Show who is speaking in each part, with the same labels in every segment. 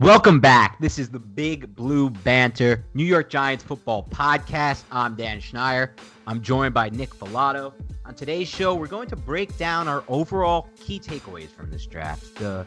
Speaker 1: Welcome back. This is the Big Blue Banter New York Giants football podcast. I'm Dan Schneier. I'm joined by Nick Falato. On today's show, we're going to break down our overall key takeaways from this draft. The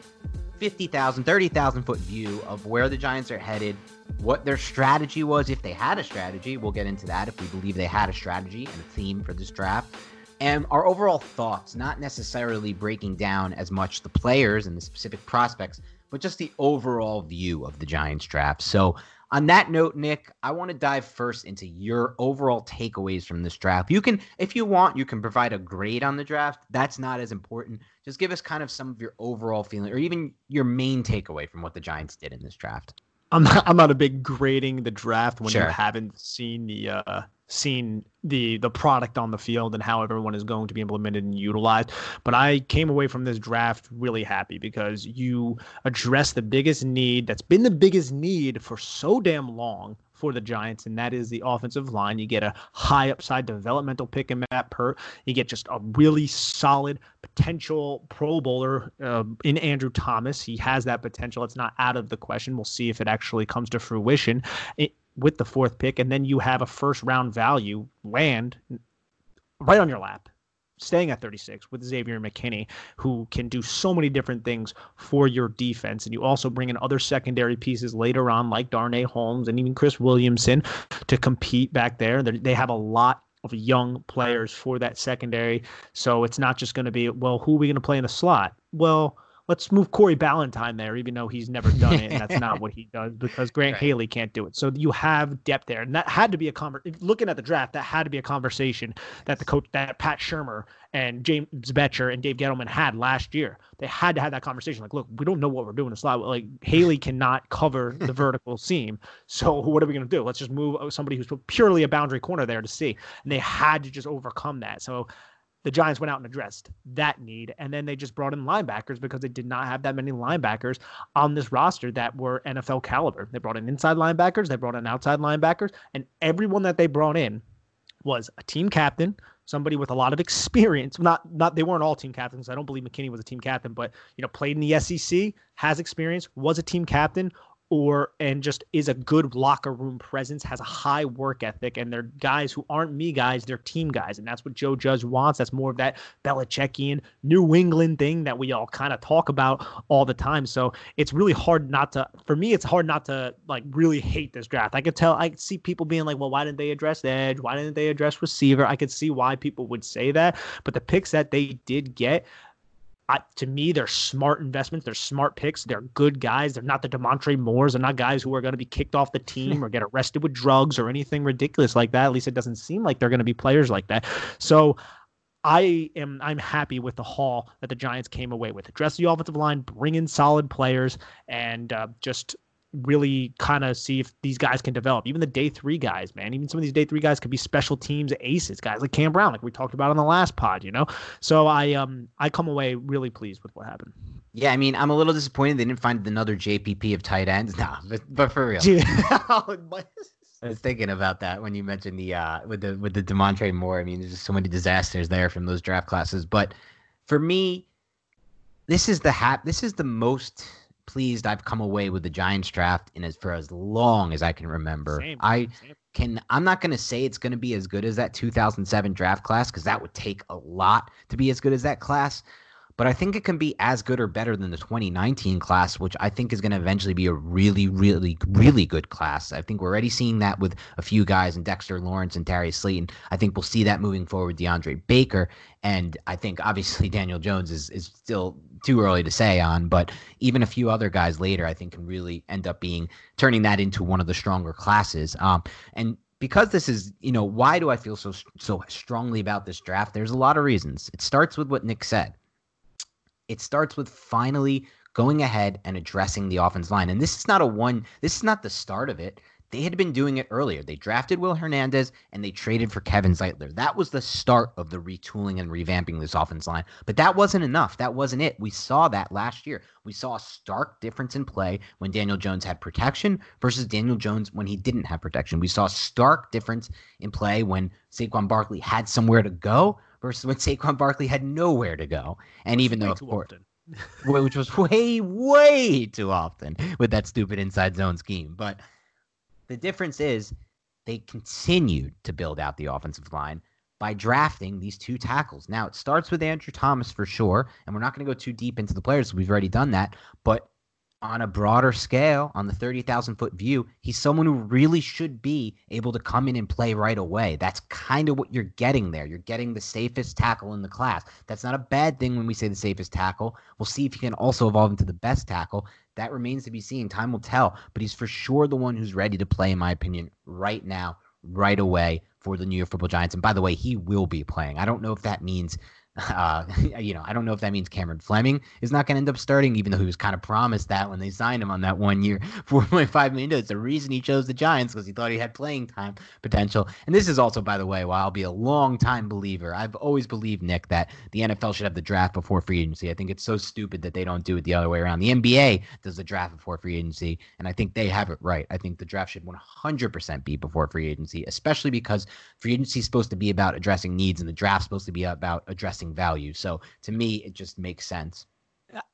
Speaker 1: 50,000, 30,000 foot view of where the Giants are headed, what their strategy was, if they had a strategy. We'll get into that if we believe they had a strategy and a theme for this draft. And our overall thoughts, not necessarily breaking down as much the players and the specific prospects, but just the overall view of the Giants draft. So, on that note, Nick, I want to dive first into your overall takeaways from this draft. You can, if you want, you can provide a grade on the draft. That's not as important. Just give us kind of some of your overall feeling or even your main takeaway from what the Giants did in this draft.
Speaker 2: I'm not, I'm not a big grading the draft when
Speaker 1: Sure.
Speaker 2: you haven't seen the uh, seen the the product on the field and how everyone is going to be implemented and utilized. But I came away from this draft really happy because you address the biggest need that's been the biggest need for so damn long for the Giants, and that is the offensive line. You get a high upside developmental pick in Matt Peart. You get just a really solid potential Pro Bowler uh, in Andrew Thomas. He has that potential. It's not out of the question. We'll see if it actually comes to fruition. It, with the fourth pick, and then you have a first round value land right on your lap, staying at 36 with Xavier McKinney, who can do so many different things for your defense. And you also bring in other secondary pieces later on, like Darnay Holmes and even Chris Williamson, to compete back there. They're- They have a lot of young players for that secondary. So it's not just going to be, well, who are we going to play in the slot? Well, let's move Corey Ballentine there, even though he's never done it, and that's not what he does because Grant
Speaker 1: Right.
Speaker 2: Haley can't do it. So you have depth there, and that had to be a conver- Looking at the draft, that had to be a conversation that the coach, that Pat Shurmur and James Bettcher and Dave Gettleman had last year. They had to have that conversation. Like, look, we don't know what we're doing in slot. Like Haley cannot cover the vertical seam, so what are we going to do? Let's just move somebody who's purely a boundary corner there to see. And they had to just overcome that. So the Giants went out and addressed that need, and then they just brought in linebackers because they did not have that many linebackers on this roster that were NFL caliber. They brought in inside linebackers, they brought in outside linebackers, and everyone that they brought in was a team captain, somebody with a lot of experience. Not not they weren't all team captains. I don't believe McKinney was a team captain, but you know, played in the SEC, has experience, was a team captain, or and just is a good locker room presence, has a high work ethic, and they're guys who aren't me guys, they're team guys, and that's what Joe Judge wants. That's more of that Belichickian New England thing that we all kind of talk about all the time. So it's really hard not to, for me, it's hard not to like really hate this draft. I could tell, I could see people being like, well, why didn't they address edge? Why didn't they address receiver? I could see why people would say that, but the picks that they did get, I, to me, they're smart investments. They're smart picks. They're good guys. They're not the Damontre Moores. They're not guys who are going to be kicked off the team or get arrested with drugs or anything ridiculous like that. At least it doesn't seem like they're going to be players like that. So I am I'm happy with the haul that the Giants came away with. Address the offensive line, bring in solid players, and uh, just really kind of see if these guys can develop. Even the day three guys, man. Even some of these day three guys could be special teams aces, guys like Cam Brown, like we talked about on the last pod, you know. So I um I come away really pleased with what happened.
Speaker 1: Yeah, I mean, I'm a little disappointed they didn't find another JPP of tight ends. No, but, but for real. I was thinking about that when you mentioned the uh with the with the Damontre Moore. I mean, there's just so many disasters there from those draft classes. But for me, this is the hap this is the most pleased I've come away with the Giants draft in as for as long as I can remember. Same, I same. can I'm not going to say it's going to be as good as that 2007 draft class cuz that would take a lot to be as good as that class, but I think it can be as good or better than the 2019 class, which I think is going to eventually be a really, really, really good class. I think we're already seeing that with a few guys in Dexter Lawrence and Darius Slayton. I think we'll see that moving forward, DeAndre Baker. And I think obviously Daniel Jones is, is still too early to say on, but even a few other guys later, I think can really end up being turning that into one of the stronger classes. Um, and because this is, you know, why do I feel so so strongly about this draft? There's a lot of reasons. It starts with what Nick said it starts with finally going ahead and addressing the offense line. And this is not a one, this is not the start of it. They had been doing it earlier. They drafted Will Hernandez and they traded for Kevin Zeitler. That was the start of the retooling and revamping this offense line. But that wasn't enough. That wasn't it. We saw that last year. We saw a stark difference in play when Daniel Jones had protection versus Daniel Jones when he didn't have protection. We saw a stark difference in play when Saquon Barkley had somewhere to go versus when Saquon Barkley had nowhere to go. And even though, of course, which was way, way too often with that stupid inside zone scheme. But the difference is they continued to build out the offensive line by drafting these two tackles. Now, it starts with Andrew Thomas for sure, and we're not going to go too deep into the players. We've already done that. But on a broader scale, on the 30,000 foot view, he's someone who really should be able to come in and play right away. That's kind of what you're getting there. You're getting the safest tackle in the class. That's not a bad thing when we say the safest tackle. We'll see if he can also evolve into the best tackle. That remains to be seen. Time will tell, but he's for sure the one who's ready to play, in my opinion, right now, right away for the New York Football Giants. And by the way, he will be playing. I don't know if that means uh, you know, I don't know if that means Cameron Fleming is not going to end up starting, even though he was kind of promised that when they signed him on that one year, $4.5 million. It's the reason he chose the Giants because he thought he had playing time potential. And this is also, by the way, while I'll be a long time believer, I've always believed, Nick, that the NFL should have the draft before free agency. I think it's so stupid that they don't do it the other way around. The NBA does the draft before free agency, and I think they have it right. I think the draft should 100% be before free agency, especially because free agency is supposed to be about addressing needs and the draft supposed to be about addressing value. So to me, it just makes sense.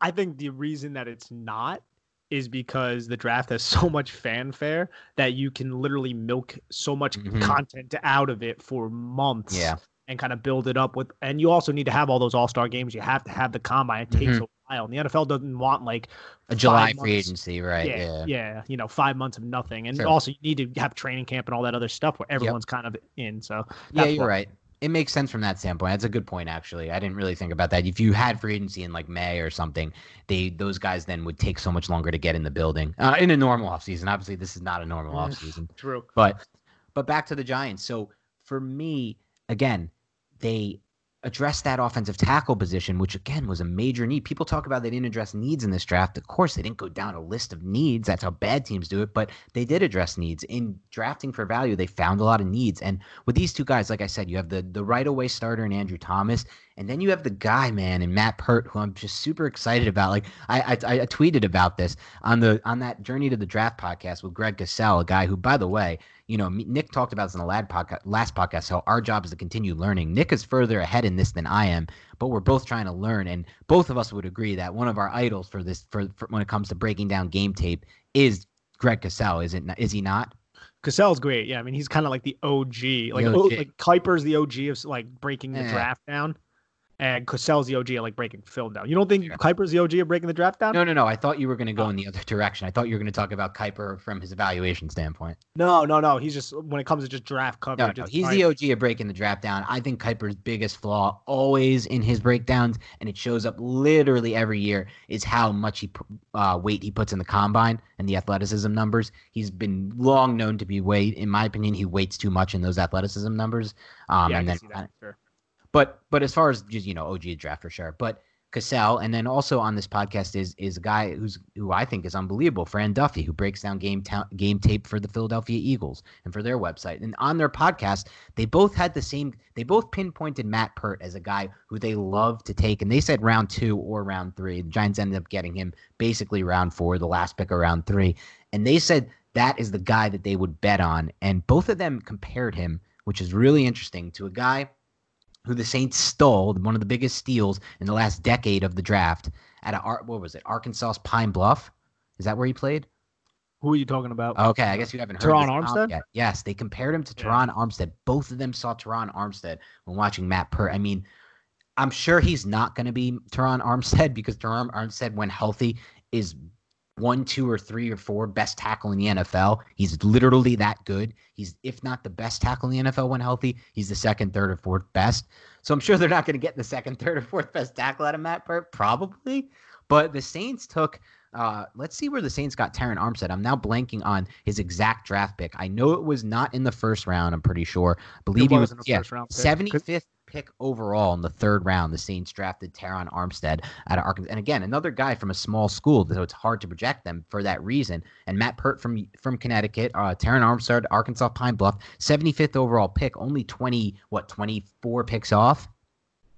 Speaker 2: I think the reason that it's not is because the draft has so much fanfare that you can literally milk so much mm-hmm. content out of it for months.
Speaker 1: Yeah.
Speaker 2: And kind of build it up with, and you also need to have all those all star games. You have to have the combine. It takes mm-hmm. a while. And the NFL doesn't want like
Speaker 1: a July free agency, right?
Speaker 2: Yeah, yeah, yeah, You know, five months of nothing, and sure. also you need to have training camp and all that other stuff where everyone's yep. kind of in. So
Speaker 1: yeah, you're right it makes sense from that standpoint. That's a good point, actually. I didn't really think about that. If you had free agency in like May or something, they those guys then would take so much longer to get in the building uh, in a normal offseason. Obviously, this is not a normal offseason.
Speaker 2: True.
Speaker 1: But but back to the Giants. So for me, again, they address that offensive tackle position, which again was a major need. People talk about they didn't address needs in this draft. Of course, they didn't go down a list of needs. That's how bad teams do it, but they did address needs. In drafting for value, they found a lot of needs. And with these two guys, like I said, you have the the right away starter in Andrew Thomas, and then you have the guy, man, and Matt Peart, who I'm just super excited about. Like I, I, I tweeted about this on the on that Journey to the Draft podcast with Greg Cosell, a guy who, by the way, you know, Nick talked about this in the last podcast, last podcast. So our job is to continue learning. Nick is further ahead in this than I am, but we're both trying to learn, and both of us would agree that one of our idols for this, for, for when it comes to breaking down game tape, is Greg Cosell, is it? Is he not?
Speaker 2: Cosell's great. Yeah, I mean he's kind of like the OG. Like OG. O, like Kiper's the OG of like breaking the yeah. draft down and Cosell's the OG at like breaking film down. You don't think yeah. Kiper's the OG of breaking the draft down?
Speaker 1: No, no, no. I thought you were going to go oh. in the other direction. I thought you were going to talk about Kiper from his evaluation standpoint.
Speaker 2: No, no, no. He's just when it comes to just draft coverage.
Speaker 1: No, no. He's the OG of breaking the draft down. I think Kiper's biggest flaw always in his breakdowns, and it shows up literally every year, is how much he uh, weight he puts in the combine and the athleticism numbers. He's been long known to be weight. In my opinion, he weights too much in those athleticism numbers. Um, yeah, and then, sure. But but as far as just you know OG draft for sure. But Cosell, and then also on this podcast is is a guy who's who I think is unbelievable, Fran Duffy, who breaks down game ta- game tape for the Philadelphia Eagles and for their website. And on their podcast, they both had the same. They both pinpointed Matt Peart as a guy who they love to take, and they said round two or round three. The Giants ended up getting him basically round four, the last pick of round three, and they said that is the guy that they would bet on. And both of them compared him, which is really interesting, to a guy who the Saints stole, one of the biggest steals in the last decade of the draft at a what was it, Arkansas Pine Bluff? Is that where he played?
Speaker 2: Who are you talking about?
Speaker 1: Okay, I guess you haven't heard
Speaker 2: Terron Armstead. Yet.
Speaker 1: Yes, they compared him to yeah. Armstead. Both of them saw Terron Armstead when watching Matt Peart. I mean, I'm sure he's not going to be Terron Armstead because Terron Armstead, when healthy, is one, two, or three or four best tackle in the NFL. He's literally that good. He's, if not the best tackle in the NFL when healthy, he's the second, third, or fourth best. So I'm sure they're not going to get the second, third, or fourth best tackle out of Matt Peart, probably. But the Saints took. Uh, let's see where the Saints got Terron Armstead. I'm now blanking on his exact draft pick. I know it was not in the first round. I'm pretty sure. I believe he was yeah, 75th pick overall in the third round, the Saints drafted Terron Armstead out of Arkansas. And again, another guy from a small school, so it's hard to project them for that reason. And Matt Peart from from Connecticut, uh, Terron Armstead, Arkansas Pine Bluff, 75th overall pick, only 20, what, 24 picks off?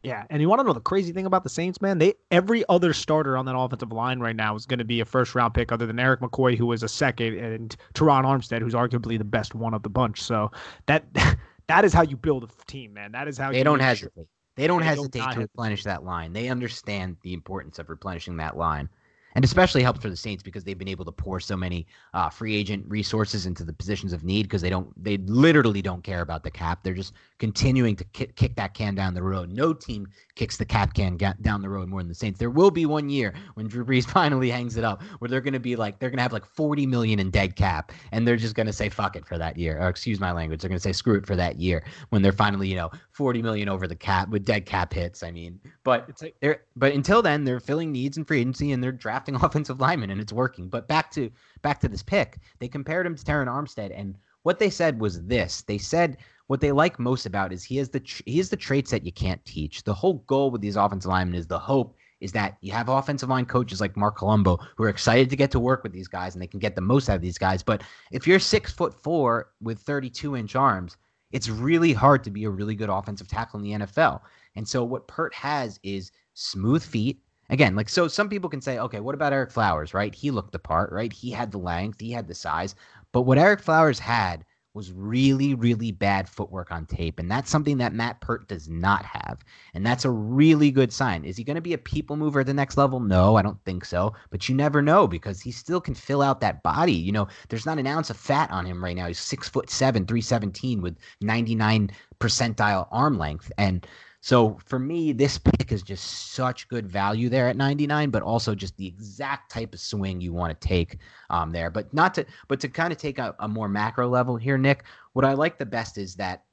Speaker 2: Yeah, and you want to know the crazy thing about the Saints, man? They every other starter on that offensive line right now is going to be a first round pick, other than Erik McCoy, who was a second, and Terron Armstead, who's arguably the best one of the bunch. So that that is how you build a team, man. That is how
Speaker 1: they don't hesitate. They don't they hesitate don't to replenish that line. They understand the importance of replenishing that line and especially helps for the Saints because they've been able to pour so many uh, free agent resources into the positions of need because they don't they literally don't care about the cap. They're just continuing to kick, kick that can down the road. No team kicks the cap can down the road more than the Saints. There will be one year when Drew Brees finally hangs it up where they're going to be like they're going to have like 40 million in dead cap and they're just going to say fuck it for that year. Or excuse my language. They're going to say screw it for that year when they're finally, you know, 40 million over the cap with dead cap hits. I mean, but it's like, they're but until then they're filling needs in free agency and they're drafting offensive linemen and it's working. But back to back to this pick, they compared him to Terron Armstead and what they said was this. They said what they like most about is he has the he has the traits that you can't teach. The whole goal with these offensive linemen is the hope is that you have offensive line coaches like Marc Colombo who are excited to get to work with these guys and they can get the most out of these guys. But if you're six foot four with 32 inch arms, it's really hard to be a really good offensive tackle in the NFL. And so what Peart has is smooth feet. Again, like so some people can say, okay, what about Ereck Flowers, right? He looked the part, right? He had the length, he had the size. But what Ereck Flowers had was really, really bad footwork on tape. And that's something that Matt Peart does not have. And that's a really good sign. Is he going to be a people mover at the next level? No, I don't think so. But you never know because he still can fill out that body. You know, there's not an ounce of fat on him right now. He's six foot seven, 317 with 99 percentile arm length. And so for me, this pick is just such good value there at 99, but also just the exact type of swing you want to take um, there. But not to, but to kind of take a, a more macro level here, Nick. What I like the best is that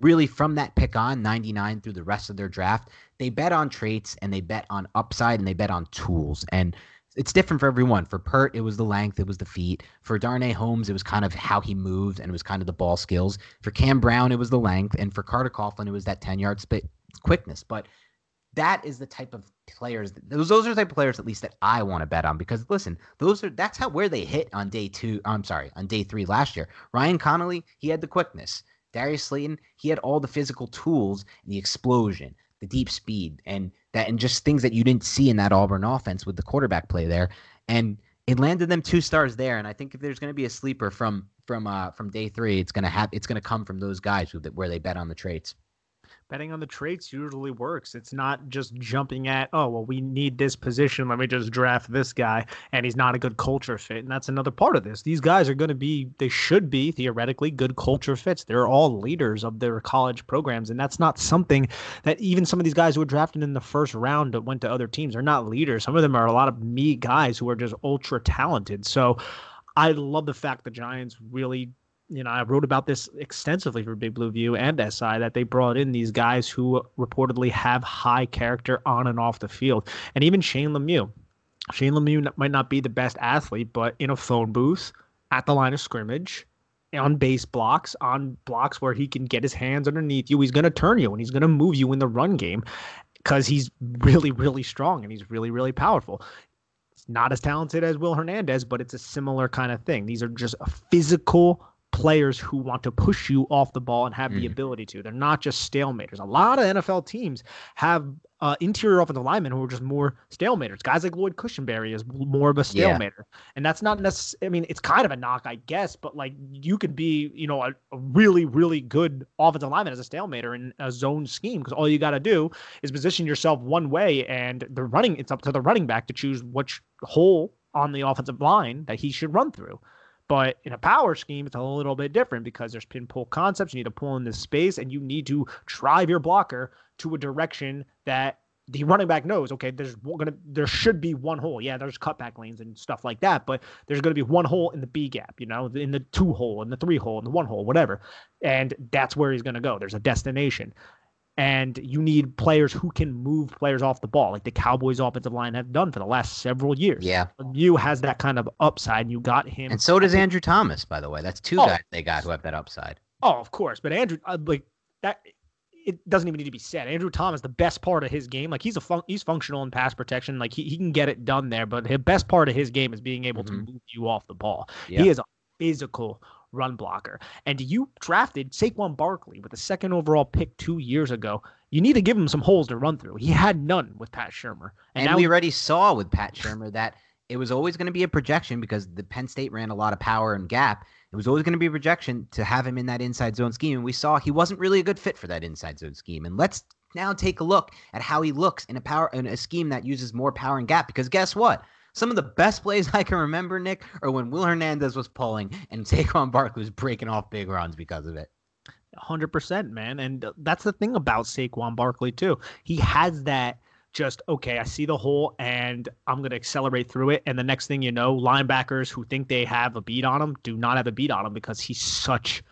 Speaker 1: really from that pick on 99 through the rest of their draft, they bet on traits and they bet on upside and they bet on tools. And it's different for everyone. For Peart, it was the length, it was the feet. For Darnay Holmes, it was kind of how he moved and it was kind of the ball skills. For Cam Brown, it was the length, and for Carter Coughlin, it was that ten yard spit quickness. But that is the type of players. Those those are the type of players at least that I want to bet on because listen, those are that's how where they hit on day two. I'm sorry, on day three last year. Ryan Connelly, he had the quickness. Darius Slayton, he had all the physical tools, and the explosion, the deep speed, and that and just things that you didn't see in that Auburn offense with the quarterback play there. And it landed them two stars there. And I think if there's going to be a sleeper from from uh from day three, it's gonna have it's gonna come from those guys who, where they bet on the traits.
Speaker 2: Betting on the traits usually works. It's not just jumping at, oh, well, we need this position. Let me just draft this guy, and he's not a good culture fit. And that's another part of this. These guys are going to be, they should be theoretically good culture fits. They're all leaders of their college programs. And that's not something that even some of these guys who were drafted in the first round that went to other teams are not leaders. Some of them are a lot of me guys who are just ultra talented. So I love the fact the Giants really you know, I wrote about this extensively for Big Blue View and SI that they brought in these guys who reportedly have high character on and off the field. And even Shane Lemieux. Shane Lemieux might not be the best athlete, but in a phone booth, at the line of scrimmage, on base blocks, on blocks where he can get his hands underneath you, he's going to turn you and he's going to move you in the run game because he's really, really strong and he's really, really powerful. Not as talented as Will Hernandez, but it's a similar kind of thing. These are just physical players who want to push you off the ball and have mm. the ability to. They're not just stalematers. A lot of NFL teams have uh, interior offensive linemen who are just more stalematers. Guys like Lloyd Cushenberry is more of a stalemater, yeah. and that's not necessarily. I mean, it's kind of a knock, I guess, but like you could be, you know, a, a really, really good offensive lineman as a stalemater in a zone scheme because all you got to do is position yourself one way, and the running. It's up to the running back to choose which hole on the offensive line that he should run through. But in a power scheme, it's a little bit different because there's pin pull concepts. You need to pull in this space and you need to drive your blocker to a direction that the running back knows, okay, there's gonna there should be one hole. Yeah, there's cutback lanes and stuff like that, but there's gonna be one hole in the B gap, you know, in the two hole, in the three hole, in the one hole, whatever. And that's where he's gonna go. There's a destination and you need players who can move players off the ball, like the Cowboys' offensive line have done for the last several years.
Speaker 1: Yeah,
Speaker 2: you has that kind of upside, and you got him.
Speaker 1: And so does Andrew Thomas, by the way. That's two oh, guys they got who have that upside.
Speaker 2: Oh, of course, but Andrew, uh, like that, it doesn't even need to be said. Andrew Thomas, the best part of his game, like he's a fun- he's functional in pass protection, like he, he can get it done there. But the best part of his game is being able mm-hmm. to move you off the ball. He is a physical run blocker. And you drafted Saquon Barkley with the second overall pick two years ago. You need to give him some holes to run through. He had none with Pat Shurmur.
Speaker 1: And, and we already saw with Pat Shurmur that it was always going to be a projection because the Penn State ran a lot of power and gap. It was always going to be a projection to have him in that inside zone scheme. And we saw he wasn't really a good fit for that inside zone scheme. And let's now take a look at how he looks in a power in a scheme that uses more power and gap. Because guess what? Some of the best plays I can remember, Nick, are when Will Hernandez was pulling and Saquon Barkley was breaking off big runs because of it.
Speaker 2: 100%, man. And that's the thing about Saquon Barkley, too. He has that just, okay, I see the hole and I'm going to accelerate through it. And the next thing you know, linebackers who think they have a beat on him do not have a beat on him because he's such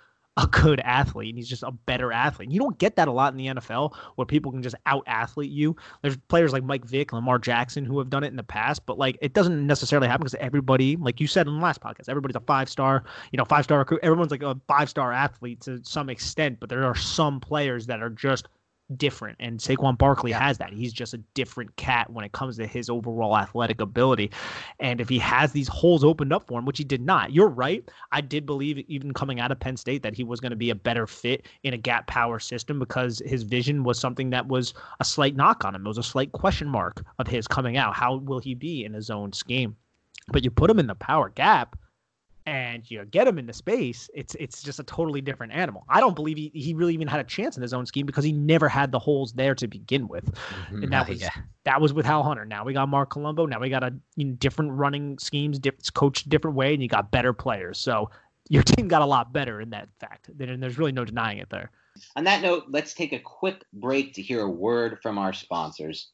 Speaker 2: a good athlete and he's just a better athlete. You don't get that a lot in the NFL where people can just out athlete you. There's players like Mike Vick, Lamar Jackson who have done it in the past, but like it doesn't necessarily happen because everybody, like you said in the last podcast, everybody's a five star, you know, five star recruit. Everyone's like a five star athlete to some extent, but there are some players that are just different. And Saquon Barkley has that. He's just a different cat when it comes to his overall athletic ability. And if he has these holes opened up for him, which he did not, you're right. I did believe, even coming out of Penn State, that he was going to be a better fit in a gap power system because his vision was something that was a slight knock on him. It was a slight question mark of his coming out. How will he be in his own scheme? But you put him in the power gap and you get him into space, it's it's just a totally different animal. I don't believe he, he really even had a chance in his own scheme because he never had the holes there to begin with. Mm-hmm. And that was yeah. that was with Hal Hunter. Now we got Marc Colombo. Now we got a you know, different running schemes, different coached different way, and you got better players. So your team got a lot better in that fact. And there's really no denying it there.
Speaker 3: On that note, let's take a quick break to hear a word from our sponsors.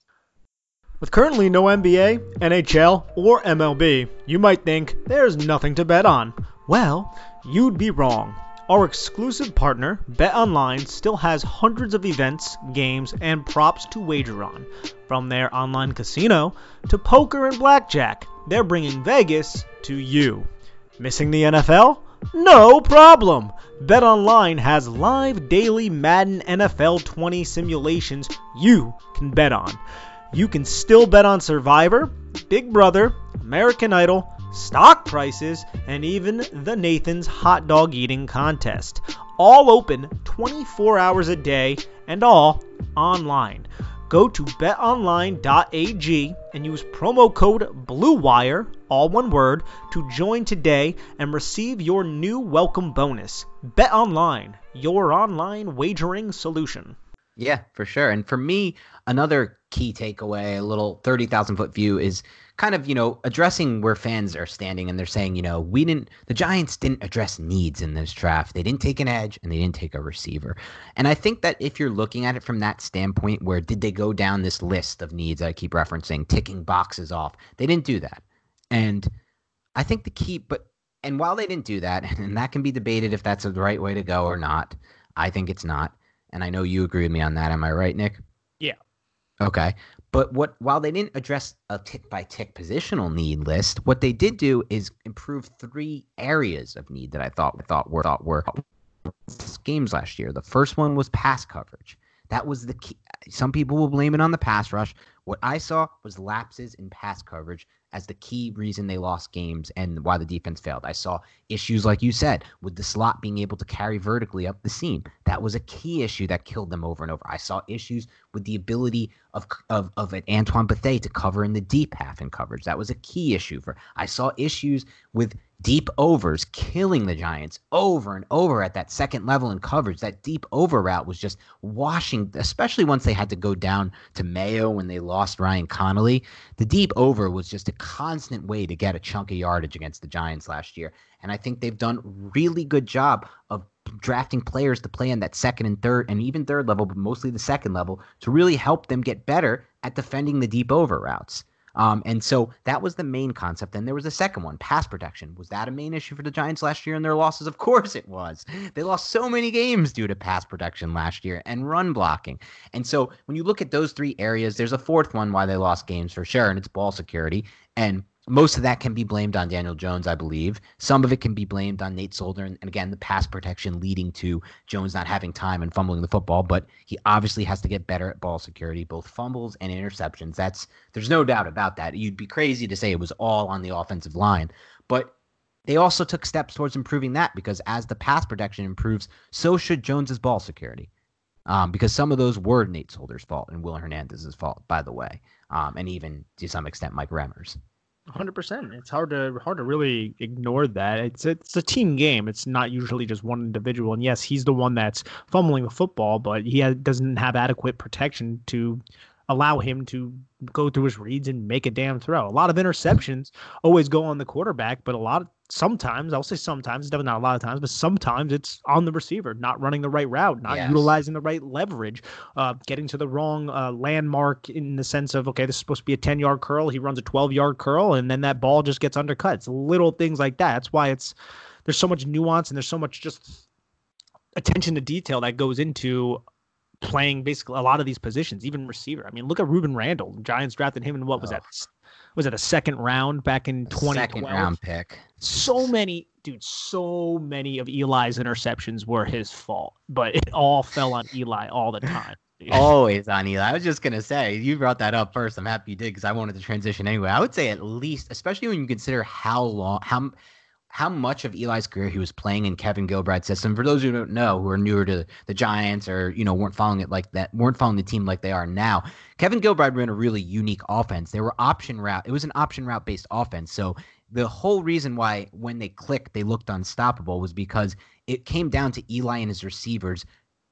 Speaker 2: With currently no NBA, NHL, or MLB, you might think there's nothing to bet on. Well, you'd be wrong. Our exclusive partner, BetOnline, still has hundreds of events, games, and props to wager on. From their online casino to poker and blackjack, they're bringing Vegas to you. Missing the NFL? No problem! BetOnline has live daily Madden NFL 20 simulations you can bet on you can still bet on Survivor, Big Brother, American Idol, stock prices, and even the Nathan's hot dog eating contest. All open 24 hours a day and all online. Go to betonline.ag and use promo code BLUEWIRE, all one word, to join today and receive your new welcome bonus. BetOnline, your online wagering solution.
Speaker 1: Yeah, for sure. And for me, another key takeaway, a little 30,000 foot view is kind of, you know, addressing where fans are standing and they're saying, you know, we didn't, the Giants didn't address needs in this draft. They didn't take an edge and they didn't take a receiver. And I think that if you're looking at it from that standpoint, where did they go down this list of needs I keep referencing, ticking boxes off? They didn't do that. And I think the key, but, and while they didn't do that, and that can be debated if that's the right way to go or not, I think it's not. And I know you agree with me on that. Am I right, Nick?
Speaker 2: Yeah.
Speaker 1: Okay. But what while they didn't address a tick by tick positional need list, what they did do is improve three areas of need that I thought thought were thought were games last year. The first one was pass coverage. That was the key. Some people will blame it on the pass rush. What I saw was lapses in pass coverage as the key reason they lost games and why the defense failed. I saw issues, like you said, with the slot being able to carry vertically up the seam. That was a key issue that killed them over and over. I saw issues with the ability of of, of an Antoine Bethea to cover in the deep half in coverage. That was a key issue for. I saw issues with deep overs killing the Giants over and over at that second level in coverage. That deep over route was just washing, especially once they had to go down to Mayo when they lost Ryan Connelly. The deep over was just a constant way to get a chunk of yardage against the Giants last year. And I think they've done really good job of drafting players to play in that second and third and even third level, but mostly the second level to really help them get better at defending the deep over routes. Um, and so that was the main concept. And there was a second one, pass protection. Was that a main issue for the Giants last year in their losses? Of course it was. They lost so many games due to pass protection last year and run blocking. And so when you look at those three areas, there's a fourth one why they lost games for sure, and it's ball security. And most of that can be blamed on Daniel Jones, I believe. Some of it can be blamed on Nate Solder, and, again, the pass protection leading to Jones not having time and fumbling the football. But he obviously has to get better at ball security, both fumbles and interceptions. That's there's no doubt about that. You'd be crazy to say it was all on the offensive line, but they also took steps towards improving that because as the pass protection improves, so should Jones's ball security. Um, because some of those were Nate Solder's fault and Will Hernandez's fault, by the way, um, and even to some extent Mike Remmers.
Speaker 2: Hundred percent. It's hard to hard to really ignore that. It's it's a team game. It's not usually just one individual. And yes, he's the one that's fumbling the football, but he has, doesn't have adequate protection to allow him to go through his reads and make a damn throw. A lot of interceptions always go on the quarterback, but a lot of sometimes I'll say sometimes, definitely not a lot of times, but sometimes it's on the receiver, not running the right route, not yes. utilizing the right leverage, uh, getting to the wrong uh, landmark in the sense of okay, this is supposed to be a ten yard curl, he runs a twelve yard curl, and then that ball just gets undercut. It's little things like that. That's why it's there's so much nuance and there's so much just attention to detail that goes into playing basically a lot of these positions, even receiver. I mean, look at Rueben Randle. The Giants drafted him in what was oh. that? Was it a second round back in twenty? Second
Speaker 1: round pick.
Speaker 2: So many, dude, so many of Eli's interceptions were his fault, but it all fell on Eli all the time.
Speaker 1: Always on Eli. I was just gonna say you brought that up first. I'm happy you did because I wanted to transition anyway. I would say at least, especially when you consider how long, how how much of Eli's career he was playing in Kevin Gilbride's system. For those who don't know, who are newer to the Giants or you know weren't following it like that, weren't following the team like they are now. Kevin Gilbride ran a really unique offense. They were option route. It was an option route based offense. So the whole reason why when they clicked they looked unstoppable was because it came down to Eli and his receivers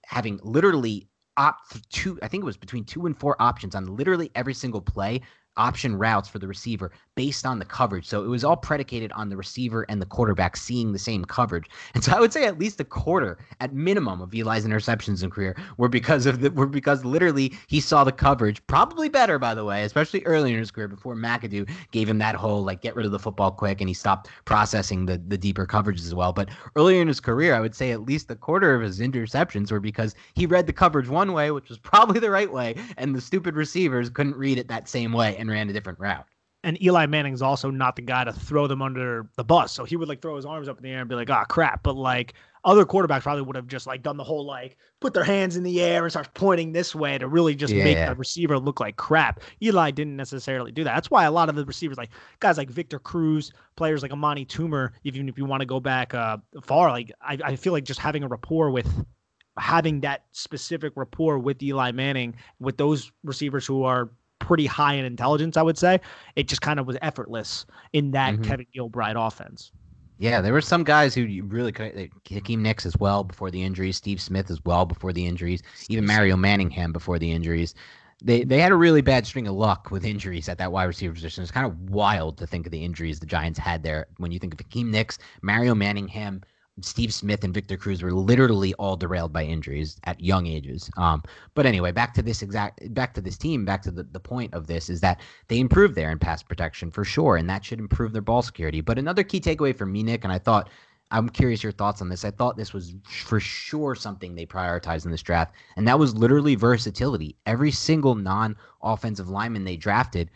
Speaker 1: having literally opt two. I think it was between two and four options on literally every single play option routes for the receiver based on the coverage. So it was all predicated on the receiver and the quarterback seeing the same coverage. And so I would say at least a quarter at minimum of Eli's interceptions in career were because of the were because literally he saw the coverage probably better by the way, especially early in his career before McAdoo gave him that whole like get rid of the football quick and he stopped processing the the deeper coverages as well. But earlier in his career, I would say at least a quarter of his interceptions were because he read the coverage one way, which was probably the right way, and the stupid receivers couldn't read it that same way and ran a different route.
Speaker 2: And Eli Manning's also not the guy to throw them under the bus. So he would like throw his arms up in the air and be like, ah, oh, crap. But like other quarterbacks probably would have just like done the whole like put their hands in the air and start pointing this way to really just yeah, make yeah. the receiver look like crap. Eli didn't necessarily do that. That's why a lot of the receivers, like guys like Victor Cruz, players like Amani Toomer, even if you want to go back uh, far, like I, I feel like just having a rapport with having that specific rapport with Eli Manning, with those receivers who are pretty high in intelligence, I would say. It just kind of was effortless in that mm-hmm. Kevin Gilbride offense.
Speaker 1: Yeah, there were some guys who really could. Hakeem Nicks as well before the injuries. Steve Smith as well before the injuries. Even Mario Manningham before the injuries. They they had a really bad string of luck with injuries at that wide receiver position. It's kind of wild to think of the injuries the Giants had there. When you think of Hakeem Nicks, Mario Manningham, Steve Smith and Victor Cruz were literally all derailed by injuries at young ages. Um, but anyway, back to this exact back to this team, back to the, the point of this is that they improved there in pass protection for sure, and that should improve their ball security. But another key takeaway for me, Nick, and I thought I'm curious your thoughts on this. I thought this was for sure something they prioritized in this draft, and that was literally versatility. Every single non-offensive lineman they drafted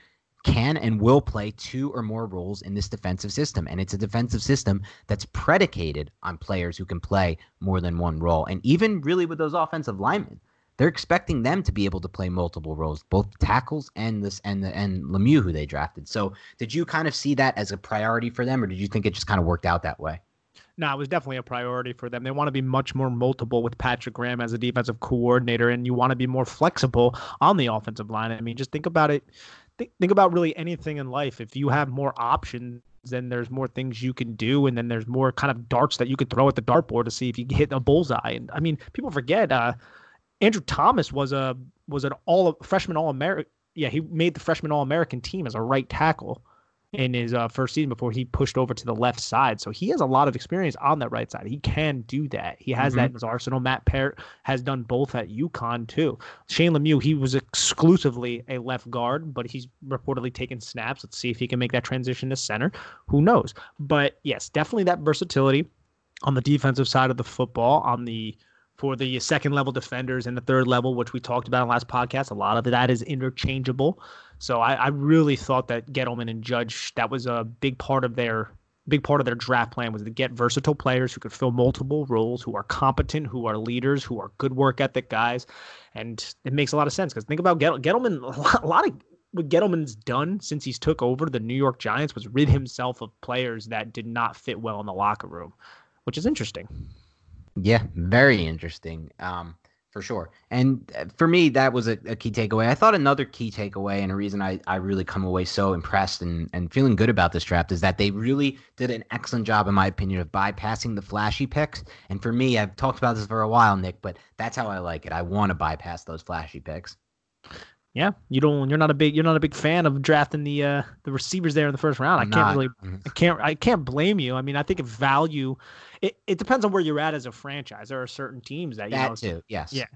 Speaker 1: can and will play two or more roles in this defensive system. And it's a defensive system that's predicated on players who can play more than one role. And even really with those offensive linemen, they're expecting them to be able to play multiple roles, both tackles and this and the, and Lemieux, who they drafted. So, did you kind of see that as a priority for them, or did you think it just kind of worked out that way?
Speaker 2: No, it was definitely a priority for them. They want to be much more multiple with Patrick Graham as a defensive coordinator, and you want to be more flexible on the offensive line. I mean, just think about it think, think about really anything in life. If you have more options, then there's more things you can do, and then there's more kind of darts that you could throw at the dartboard to see if you hit a bullseye. And I mean, people forget uh, Andrew Thomas was a was an all freshman all American. Yeah, he made the freshman all American team as a right tackle in his uh, first season before he pushed over to the left side. So he has a lot of experience on that right side. He can do that. He has mm-hmm. that in his arsenal. Matt Peart has done both at UConn too. Shane Lemieux, he was exclusively a left guard, but he's reportedly taken snaps. Let's see if he can make that transition to center. Who knows? But yes, definitely that versatility on the defensive side of the football, on the for the second level defenders and the third level, which we talked about in last podcast. A lot of that is interchangeable. So I, I really thought that Gettleman and Judge that was a big part of their big part of their draft plan was to get versatile players who could fill multiple roles, who are competent, who are leaders, who are good work ethic guys, and it makes a lot of sense because think about Gettleman. A lot of what Gettleman's done since he's took over the New York Giants was rid himself of players that did not fit well in the locker room, which is interesting.
Speaker 1: Yeah, very interesting. Um, for sure. And uh, for me, that was a, a, key takeaway. I thought another key takeaway and a reason I, I really come away so impressed and, and feeling good about this draft is that they really did an excellent job, in my opinion, of bypassing the flashy picks. And for me, I've talked about this for a while, Nick, but that's how I like it. I want to bypass those flashy picks.
Speaker 2: Yeah, you don't. You're not a big. You're not a big fan of drafting the uh, the receivers there in the first round. I can't not. really. Mm-hmm. I can't. I can't blame you. I mean, I think value. It, it depends on where you're at as a franchise. There are certain teams that you
Speaker 1: that
Speaker 2: know.
Speaker 1: too. Yes.
Speaker 2: Yeah.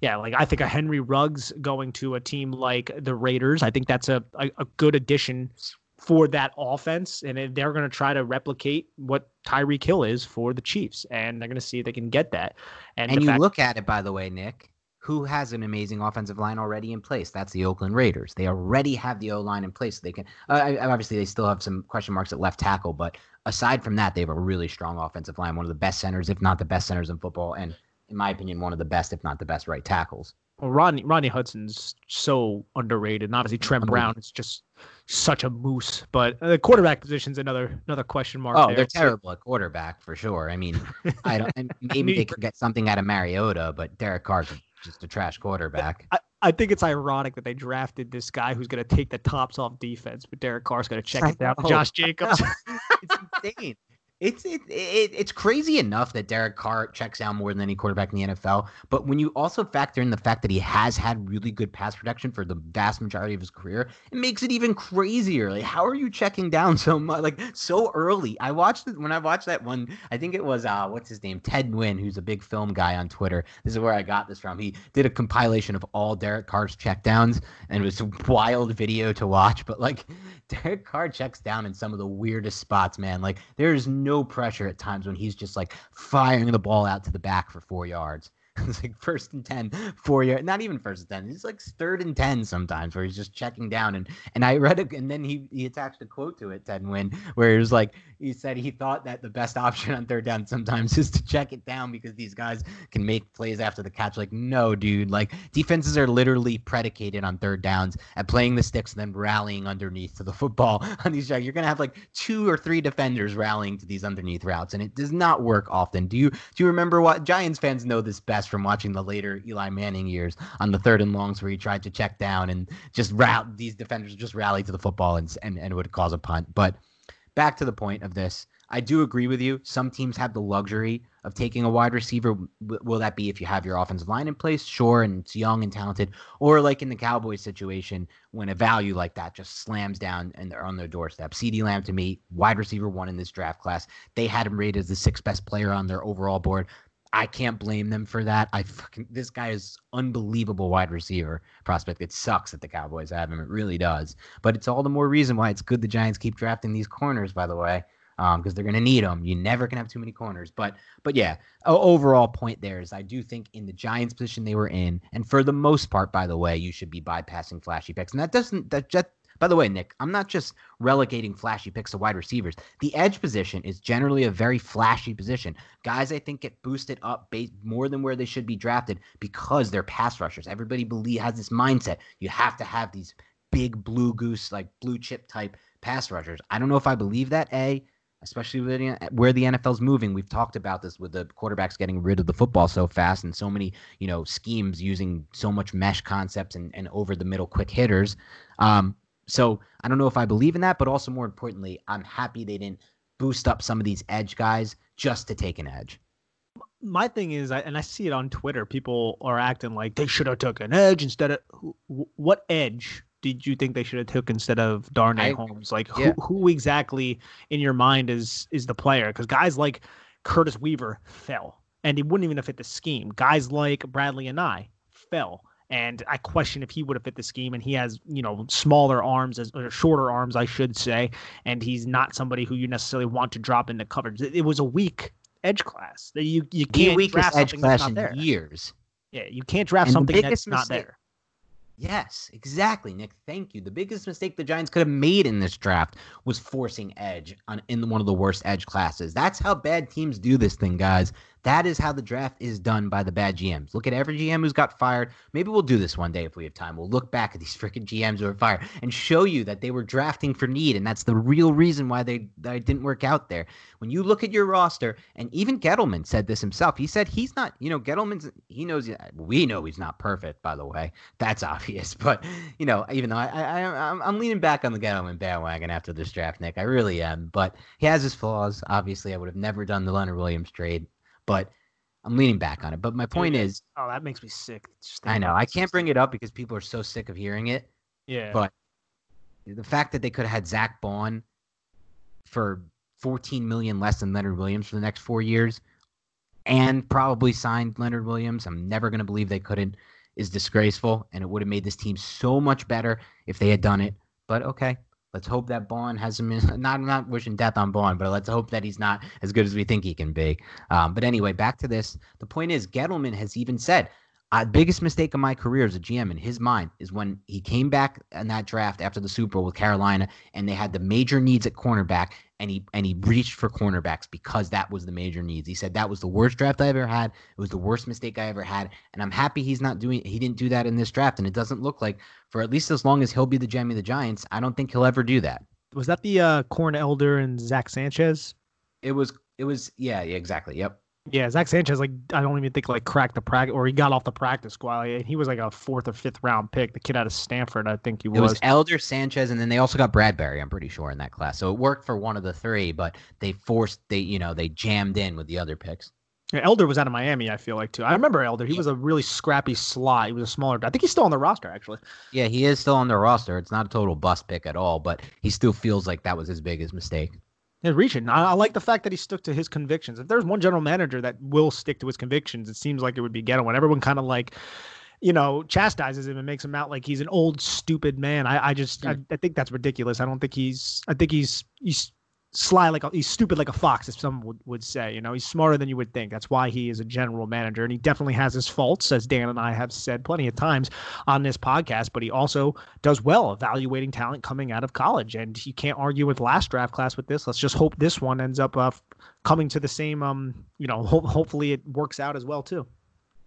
Speaker 2: Yeah, like I think a Henry Ruggs going to a team like the Raiders, I think that's a, a, a good addition for that offense, and they're going to try to replicate what Tyreek Hill is for the Chiefs, and they're going to see if they can get that.
Speaker 1: And, and you fact- look at it, by the way, Nick who has an amazing offensive line already in place? That's the Oakland Raiders. They already have the O line in place. So they can uh, obviously they still have some question marks at left tackle, but aside from that, they have a really strong offensive line. One of the best centers, if not the best centers in football, and in my opinion, one of the best, if not the best, right tackles.
Speaker 2: Well, Rodney Rodney Hudson's so underrated. And obviously, Trent Brown is just such a moose. But the quarterback position's another another question mark.
Speaker 1: Oh,
Speaker 2: there.
Speaker 1: they're terrible at quarterback for sure. I mean, I don't. Maybe they could get something out of Mariota, but Derek Carr's just a trash quarterback.
Speaker 2: I, I think it's ironic that they drafted this guy who's going to take the tops off defense, but Derek Carr's going to check it down. Josh Jacobs.
Speaker 1: it's insane. It's it, it, it's crazy enough that Derek Carr checks out more than any quarterback in the NFL. But when you also factor in the fact that he has had really good pass protection for the vast majority of his career, it makes it even crazier. Like, how are you checking down so much, like so early? I watched it when I watched that one. I think it was uh, what's his name, Ted Nguyen, who's a big film guy on Twitter. This is where I got this from. He did a compilation of all Derek Carr's checkdowns, and it was a wild video to watch. But like, Derek Carr checks down in some of the weirdest spots, man. Like, there is no pressure at times when he's just like firing the ball out to the back for four yards. it's like first and 10, four yard, not even first and 10. He's like third and 10 sometimes where he's just checking down. And, and I read it, and then he, he attached a quote to it, Ted Nguyen, where he was like, he said he thought that the best option on third down sometimes is to check it down because these guys can make plays after the catch. Like, no, dude. Like, defenses are literally predicated on third downs at playing the sticks and then rallying underneath to the football on these. You're going to have like two or three defenders rallying to these underneath routes, and it does not work often. Do you do you remember what Giants fans know this best from watching the later Eli Manning years on the third and longs where he tried to check down and just route these defenders just rally to the football and and, and would cause a punt, but back to the point of this. I do agree with you. Some teams have the luxury of taking a wide receiver. Will that be if you have your offensive line in place? Sure, and it's young and talented. Or like in the Cowboys situation, when a value like that just slams down and they're on their doorstep. CeeDee Lamb to me, wide receiver one in this draft class. They had him rated as the sixth best player on their overall board. I can't blame them for that. I fucking this guy is unbelievable wide receiver prospect. It sucks that the Cowboys have him. It really does. But it's all the more reason why it's good the Giants keep drafting these corners. By the way, because um, they're going to need them. You never can have too many corners. But but yeah, overall point there is I do think in the Giants position they were in, and for the most part, by the way, you should be bypassing flashy picks, and that doesn't that just. By the way, Nick, I'm not just relegating flashy picks to wide receivers. The edge position is generally a very flashy position. Guys, I think, get boosted up more than where they should be drafted because they're pass rushers. Everybody believe has this mindset. You have to have these big blue goose, like blue chip type pass rushers. I don't know if I believe that. A, especially where the NFL's moving. We've talked about this with the quarterbacks getting rid of the football so fast and so many, you know, schemes using so much mesh concepts and, and over the middle quick hitters. Um, so I don't know if I believe in that, but also more importantly, I'm happy they didn't boost up some of these edge guys just to take an edge.
Speaker 2: My thing is, and I see it on Twitter, people are acting like they should have took an edge instead of what edge did you think they should have took instead of Darnay Holmes? Like yeah. who who exactly in your mind is is the player? Because guys like Curtis Weaver fell, and he wouldn't even have fit the scheme. Guys like Bradlee Anae fell. And I question if he would have fit the scheme. And he has, you know, smaller arms, as or shorter arms, I should say. And he's not somebody who you necessarily want to drop into coverage. It, was a weak edge class. You you can't
Speaker 1: the draft edge class in there. years.
Speaker 2: Yeah, you can't draft and something that's mistake, not there.
Speaker 1: Yes, exactly, Nick. Thank you. The biggest mistake the Giants could have made in this draft was forcing edge on in one of the worst edge classes. That's how bad teams do this thing, guys. That is how the draft is done by the bad GMs. Look at every GM who's got fired. Maybe we'll do this one day if we have time. We'll look back at these freaking GMs who are fired and show you that they were drafting for need, and that's the real reason why they, they didn't work out there. When you look at your roster, and even Gettleman said this himself. He said he's not, you know, Gettleman's he knows we know he's not perfect, by the way. That's obvious. But you know, even though I, I I'm, I'm leaning back on the Gettleman bandwagon after this draft, Nick, I really am. But he has his flaws. Obviously, I would have never done the Leonard Williams trade but I'm leaning back on it. But my point Dude, is,
Speaker 2: oh, that makes me sick.
Speaker 1: I know I can't bring it up because people are so sick of hearing it.
Speaker 2: Yeah.
Speaker 1: But the fact that they could have had Zach Baun for 14 million less than Leonard Williams for the next four years, and probably signed Leonard Williams, I'm never going to believe they couldn't. Is disgraceful, and it would have made this team so much better if they had done it. But okay, Let's hope that Baun has some. Not not wishing death on Baun, but let's hope that he's not as good as we think he can be. Um, but anyway, back to this. The point is, Gettleman has even said uh, biggest mistake of my career as a GM in his mind is when he came back in that draft after the Super Bowl with Carolina and they had the major needs at cornerback and he and he reached for cornerbacks because that was the major needs. He said that was the worst draft I ever had. It was the worst mistake I ever had, and I'm happy he's not doing. He didn't do that in this draft, and it doesn't look like for at least as long as he'll be the GM of the Giants. I don't think he'll ever do that.
Speaker 2: Was that the uh, Corn Elder and Zach Sanchez?
Speaker 1: It was. It was. Yeah. Yeah. Exactly. Yep.
Speaker 2: Yeah, Zach Sanchez, like I don't even think like cracked the practice or he got off the practice squad. He was like a fourth or fifth round pick. The kid out of Stanford, I think he was.
Speaker 1: It was Elder Sanchez, and then they also got Bradberry. I'm pretty sure in that class, so it worked for one of the three. But they forced they you know they jammed in with the other picks.
Speaker 2: Yeah, Elder was out of Miami, I feel like too. I remember Elder. He was a really scrappy slot. He was a smaller. I think he's still on the roster actually.
Speaker 1: Yeah, he is still on the roster. It's not a total bust pick at all, but he still feels like that was his biggest mistake.
Speaker 2: Reaching. I, I, like the fact that he stuck to his convictions. If there's one general manager that will stick to his convictions, it seems like it would be Ghetto. When everyone kind of like, you know, chastises him and makes him out like he's an old stupid man. I, I just, I, I think that's ridiculous. I don't think he's. I think he's he's sly like a, he's stupid like a fox if someone would, would say you know? He's smarter than you would think. That's why he is a general manager and he definitely has his faults as dan and i have said plenty of times on this podcast but he also does well evaluating talent coming out of college and you can't argue with last draft class with this. Let's just hope this one ends up uh, coming to the same um you know ho- hopefully it works out as well too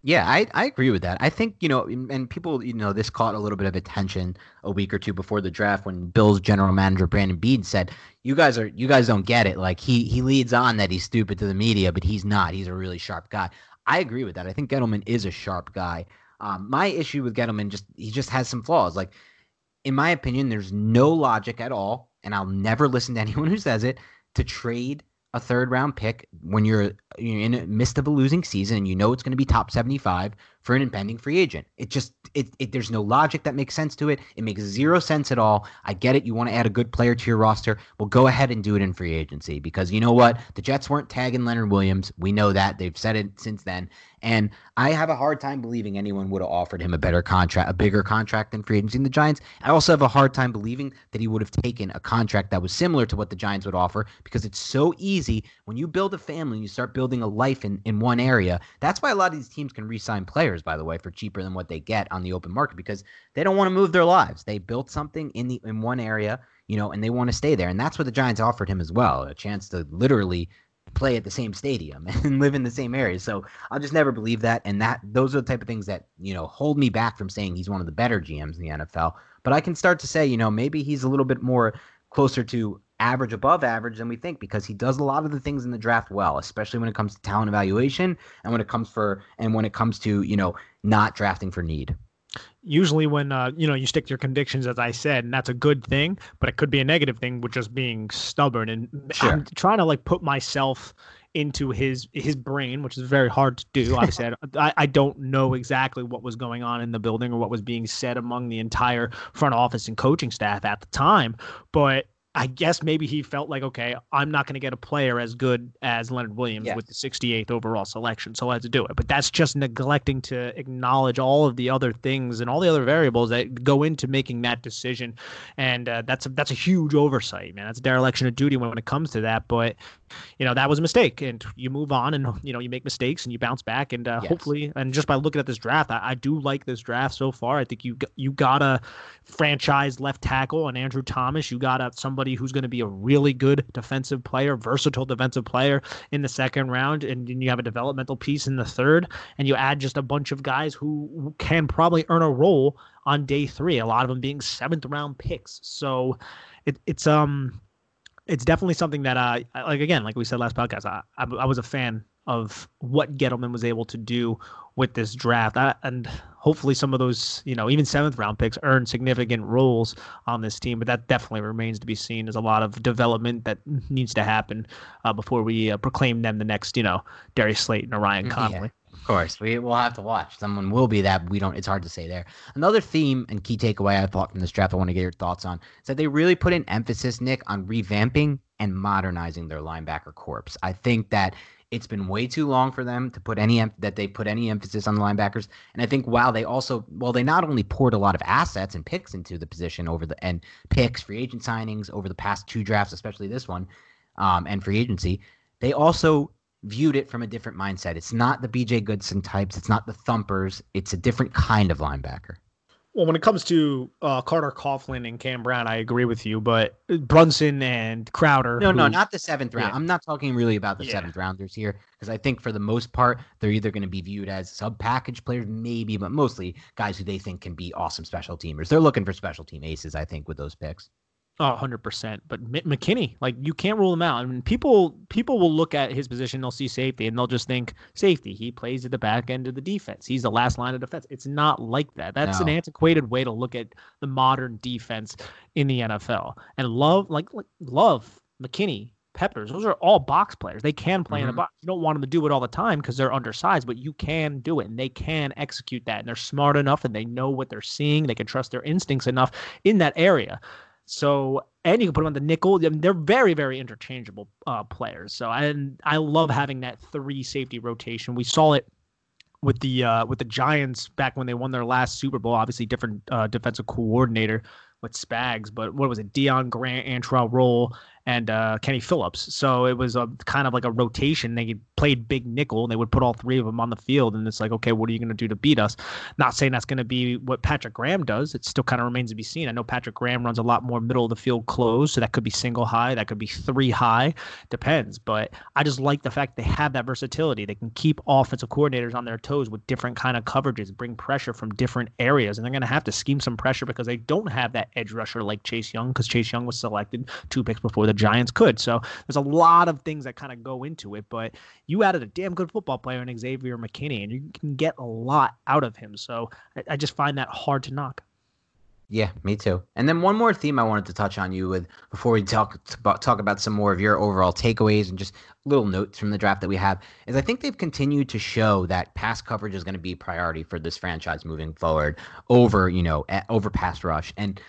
Speaker 1: yeah, I, I agree with that. I think, you know, and people, you know, this caught a little bit of attention a week or two before the draft when Bill's general manager Brandon Beane said, You guys are you guys don't get it. Like he he leads on that he's stupid to the media, but he's not. He's a really sharp guy. I agree with that. I think Gettleman is a sharp guy. Um, my issue with Gettleman just he just has some flaws. Like, in my opinion, there's no logic at all, and I'll never listen to anyone who says it, to trade a third round pick when you're, you're in the midst of a losing season and you know it's going to be top 75 for an impending free agent. It just it, it there's no logic that makes sense to it. It makes zero sense at all. I get it. You want to add a good player to your roster. Well, go ahead and do it in free agency because you know what? The Jets weren't tagging Leonard Williams. We know that. They've said it since then. And I have a hard time believing anyone would have offered him a better contract, a bigger contract than free agency in the Giants. I also have a hard time believing that he would have taken a contract that was similar to what the Giants would offer because it's so easy when you build a family and you start building a life in, in one area. That's why a lot of these teams can re-sign players, by the way, for cheaper than what they get on the open market because they don't want to move their lives. They built something in the in one area, you know, and they want to stay there. And that's what the Giants offered him as well, a chance to literally play at the same stadium and live in the same area. So I'll just never believe that. And that those are the type of things that, you know, hold me back from saying he's one of the better GMs in the NFL. But I can start to say, you know, maybe he's a little bit more closer to average above average than we think because he does a lot of the things in the draft well, especially when it comes to talent evaluation and when it comes for and when it comes to, you know, not drafting for need.
Speaker 2: Usually when uh, you know you stick to your convictions as i said and that's a good thing but it could be a negative thing with just being stubborn. And sure. i'm trying to like put myself into his his brain which is very hard to do obviously. I, I don't know exactly what was going on in the building or what was being said among the entire front office and coaching staff at the time but I guess maybe he felt like, okay, I'm not going to get a player as good as Leonard Williams yes. with the 68th overall selection, so let's do it. But that's just neglecting to acknowledge all of the other things and all the other variables that go into making that decision, and uh, that's a, that's a huge oversight, man. That's a dereliction of duty when, when it comes to that. But you know that was a mistake, and you move on, and you know you make mistakes and you bounce back, and uh, yes. hopefully, and just by looking at this draft, I, I do like this draft so far. I think you you got a franchise left tackle and Andrew Thomas. You got a, somebody who's going to be a really good defensive player, versatile defensive player in the second round, and, and you have a developmental piece in the third, and you add just a bunch of guys who can probably earn a role on day three. A lot of them being seventh round picks. So it, it's um it's definitely something that uh like again like we said last podcast I, I, I was a fan of what Gettleman was able to do with this draft. I, and hopefully some of those, you know, even seventh round picks earn significant roles on this team. But that definitely remains to be seen. There's a lot of development that needs to happen uh, before we uh, proclaim them the next, you know, Darius Slayton or Ryan Connelly. Yeah.
Speaker 1: Of course, we will have to watch. Someone will be that. We don't. It's hard to say there. Another theme and key takeaway I thought from this draft, I want to get your thoughts on, is that they really put an emphasis, Nick, on revamping and modernizing their linebacker corps. I think that it's been way too long for them to put any that they put any emphasis on the linebackers. And I think while they also well they not only poured a lot of assets and picks into the position over the and picks, free agent signings over the past two drafts, especially this one, um, and free agency, they also viewed it from a different mindset. It's not the BJ Goodson types, it's not the thumpers, it's a different kind of linebacker.
Speaker 2: Well, when it comes to uh, Carter Coughlin and Cam Brown, I agree with you. But Brunson and Crowder.
Speaker 1: No, who, no, not the seventh round. Yeah. I'm not talking really about the yeah. seventh rounders here because I think for the most part, they're either going to be viewed as sub package players, maybe, but mostly guys who they think can be awesome special teamers. They're looking for special team aces, I think, with those picks.
Speaker 2: Oh, 100%. But M- McKinney, like you can't rule him out. I mean, people people will look at his position, they'll see safety, and they'll just think safety. He plays at the back end of the defense. He's the last line of defense. It's not like that. That's no. an antiquated way to look at the modern defense in the NFL. And love, like, like love McKinney, Peppers, those are all box players. They can play mm-hmm. in the box. You don't want them to do it all the time because they're undersized, but you can do it and they can execute that. And they're smart enough and they know what they're seeing. They can trust their instincts enough in that area. So and you can put them on the nickel. I mean, they're very, very interchangeable uh, players. So and I love having that three safety rotation. We saw it with the uh, with the Giants back when they won their last Super Bowl. Obviously, different uh, defensive coordinator with Spags, but what was it? Deon Grant, Antrel Rolle, and uh, Kenny Phillips. So it was a kind of like a rotation. They played big nickel and they would put all three of them on the field. And it's like, okay, what are you going to do to beat us? Not saying that's going to be what Patrick Graham does. It still kind of remains to be seen. I know Patrick Graham runs a lot more middle of the field close. So that could be single high. That could be three high. Depends. But I just like the fact they have that versatility. They can keep offensive coordinators on their toes with different kind of coverages, bring pressure from different areas. And they're going to have to scheme some pressure because they don't have that edge rusher like Chase Young because Chase Young was selected two picks before the Giants could. So there's a lot of things that kind of go into it, but you added a damn good football player in Xavier McKinney, and you can get a lot out of him. So I, I just find that hard to knock.
Speaker 1: Yeah, me too. And then one more theme I wanted to touch on you with before we talk about talk about some more of your overall takeaways and just little notes from the draft that we have is I think they've continued to show that pass coverage is going to be priority for this franchise moving forward over, you know, over pass rush. And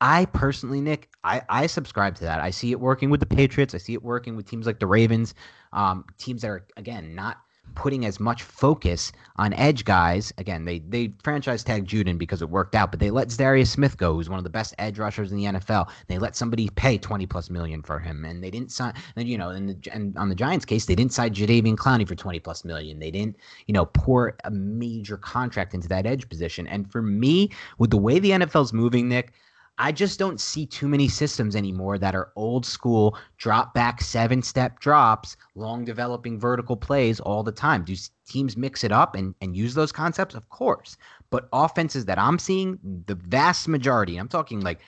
Speaker 1: I personally, Nick, I, I subscribe to that. I see it working with the Patriots. I see it working with teams like the Ravens, um, teams that are again not putting as much focus on edge guys. Again, they they franchise tag Judon because it worked out, but they let Darius Smith go, who's one of the best edge rushers in the NFL. They let somebody pay twenty plus million for him, and they didn't sign. And you know, in the, and on the Giants' case, they didn't sign Jadeveon Clowney for twenty plus million. They didn't, you know, pour a major contract into that edge position. And for me, with the way the NFL's moving, Nick. I just don't see too many systems anymore that are old school, drop back seven step drops, long developing vertical plays all the time. Do teams mix it up and, and use those concepts? Of course. But offenses that I'm seeing, the vast majority, I'm talking like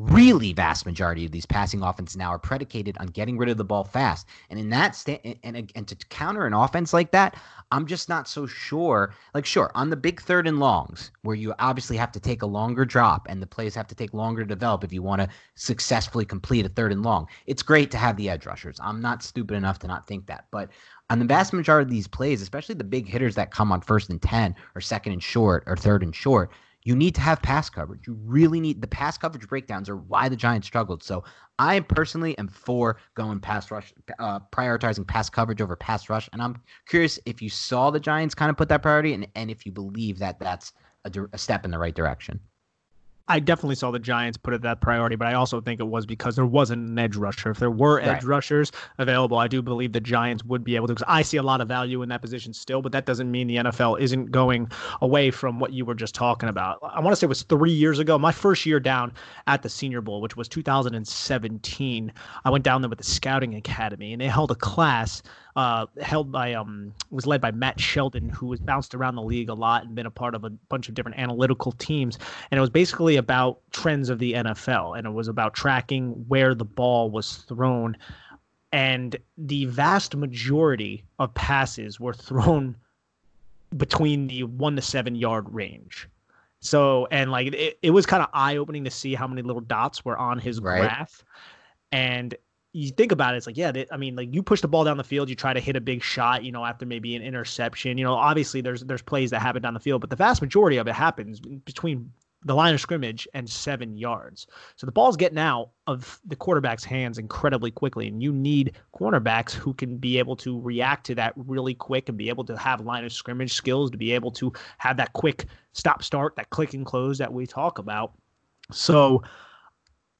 Speaker 1: really vast majority of these passing offenses now are predicated on getting rid of the ball fast. And in that sta- and, and and to counter an offense like that, I'm just not so sure. Like sure, on the big third and longs where you obviously have to take a longer drop and the plays have to take longer to develop if you want to successfully complete a third and long. It's great to have the edge rushers. I'm not stupid enough to not think that. But on the vast majority of these plays, especially the big hitters that come on first and 10 or second and short or third and short, you need to have pass coverage. You really need the pass coverage breakdowns are why the Giants struggled. So I personally am for going pass rush, uh, prioritizing pass coverage over pass rush. And I'm curious if you saw the Giants kind of put that priority and, and if you believe that that's a, a step in the right direction.
Speaker 2: I definitely saw the Giants put it that priority, but I also think it was because there wasn't an edge rusher. If there were edge right. rushers available, I do believe the Giants would be able to. Because I see a lot of value in that position still, but that doesn't mean the NFL isn't going away from what you were just talking about. I want to say it was three years ago, my first year down at the Senior Bowl, which was 2017. I went down there with the Scouting Academy, and they held a class uh, held by um was led by Matt Sheldon, who was bounced around the league a lot and been a part of a bunch of different analytical teams. And it was basically about trends of the NFL, and it was about tracking where the ball was thrown. And the vast majority of passes were thrown between the one to seven yard range. So, and like it, it was kind of eye opening to see how many little dots were on his right. graph. And you think about it, it's like, yeah, they, I mean, like you push the ball down the field, you try to hit a big shot, you know, after maybe an interception. You know, obviously there's there's plays that happen down the field, but the vast majority of it happens between the line of scrimmage and seven yards. So the ball's getting out of the quarterback's hands incredibly quickly, and you need cornerbacks who can be able to react to that really quick and be able to have line of scrimmage skills to be able to have that quick stop start, that click and close that we talk about. So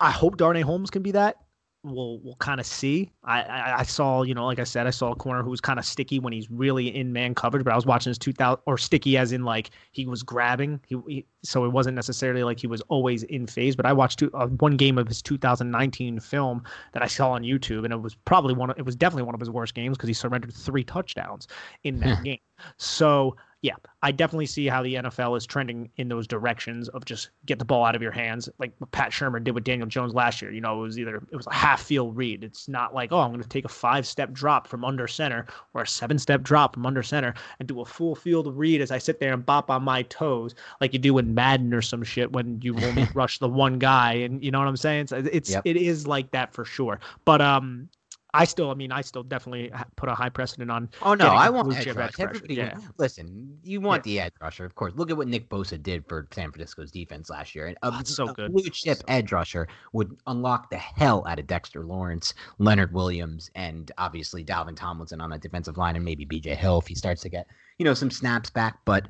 Speaker 2: I hope Darnay Holmes can be that we'll we'll kind of see. I, I, I saw you know like I said I saw a corner who was kind of sticky when he's really in man coverage, but I was watching his two thousand or sticky as in like he was grabbing. He, he, so it wasn't necessarily like he was always in phase. But I watched two, uh, one game of his 2019 film that I saw on YouTube, and it was probably one. Of, it was definitely one of his worst games because he surrendered three touchdowns in that game. So yeah, I definitely see how the NFL is trending in those directions of just get the ball out of your hands, like Pat Shurmur did with Daniel Jones last year. You know, it was either it was a half field read. It's not like oh, I'm going to take a five step drop from under center or a seven step drop from under center and do a full field read as I sit there and bop on my toes like you do in Madden or some shit when you only rush the one guy and you know what I'm saying. So it's yep. it is like that for sure. But um, I still, I mean, I still definitely put a high precedent on.
Speaker 1: Oh no, I want edge rush. Everybody, yeah. listen, you want yeah. the edge rusher, of course. Look at what Nick Bosa did for San Francisco's defense last year. And a, oh,
Speaker 2: so good.
Speaker 1: blue chip so edge rusher would unlock the hell out of Dexter Lawrence, Leonard Williams, and obviously Dalvin Tomlinson on that defensive line, and maybe B.J. Hill if he starts to get you know some snaps back, but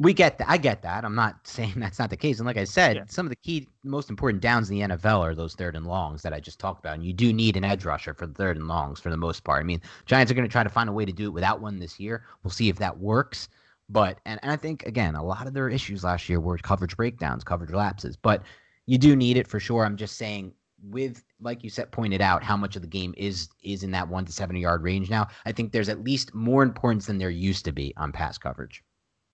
Speaker 1: we get that. I get that. I'm not saying that's not the case. And like I said, yeah. some of the key, most important downs in the NFL are those third and longs that I just talked about. And you do need an edge rusher for the third and longs for the most part. I mean, Giants are going to try to find a way to do it without one this year. We'll see if that works. But and, and I think again, a lot of their issues last year were coverage breakdowns, coverage lapses. But you do need it for sure. I'm just saying with like you said pointed out how much of the game is is in that one to seven yard range now i think there's at least more importance than there used to be on pass coverage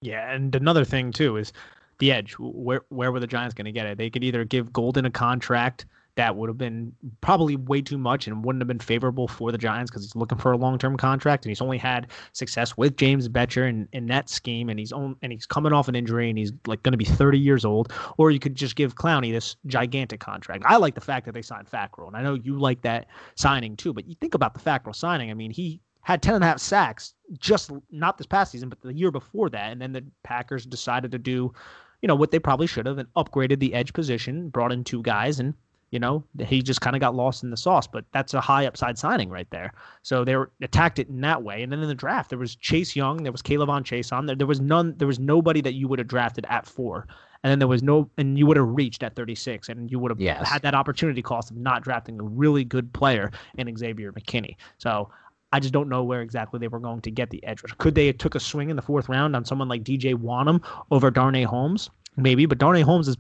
Speaker 2: yeah, and another thing too is the edge. Where where were the Giants going to get it? They could either give Golden a contract that would have been probably way too much and wouldn't have been favorable for the Giants because he's looking for a long term contract and he's only had success with James Bettcher in, in that scheme and he's on and he's coming off an injury and he's like going to be 30 years old. Or you could just give Clowney this gigantic contract. I like the fact that they signed Fackrell and I know you like that signing too, but you think about the Fackrell signing. I mean, he had 10 and a half sacks just not this past season, but the year before that. And then the Packers decided to do, you know, what they probably should have and upgraded the edge position, brought in two guys, and, you know, he just kind of got lost in the sauce. But that's a high upside signing right there. So they were, attacked it in that way. And then in the draft, there was Chase Young, there was K'Lavon Chaisson there. There was none, there was nobody that you would have drafted at four. And then there was no, and you would have reached at 36, and you would have
Speaker 1: yes.
Speaker 2: had that opportunity cost of not drafting a really good player in Xavier McKinney. So I just don't know where exactly they were going to get the edge rush. Could they have took a swing in the fourth round on someone like DJ Wonnum over Darnay Holmes? Maybe, but Darnay Holmes is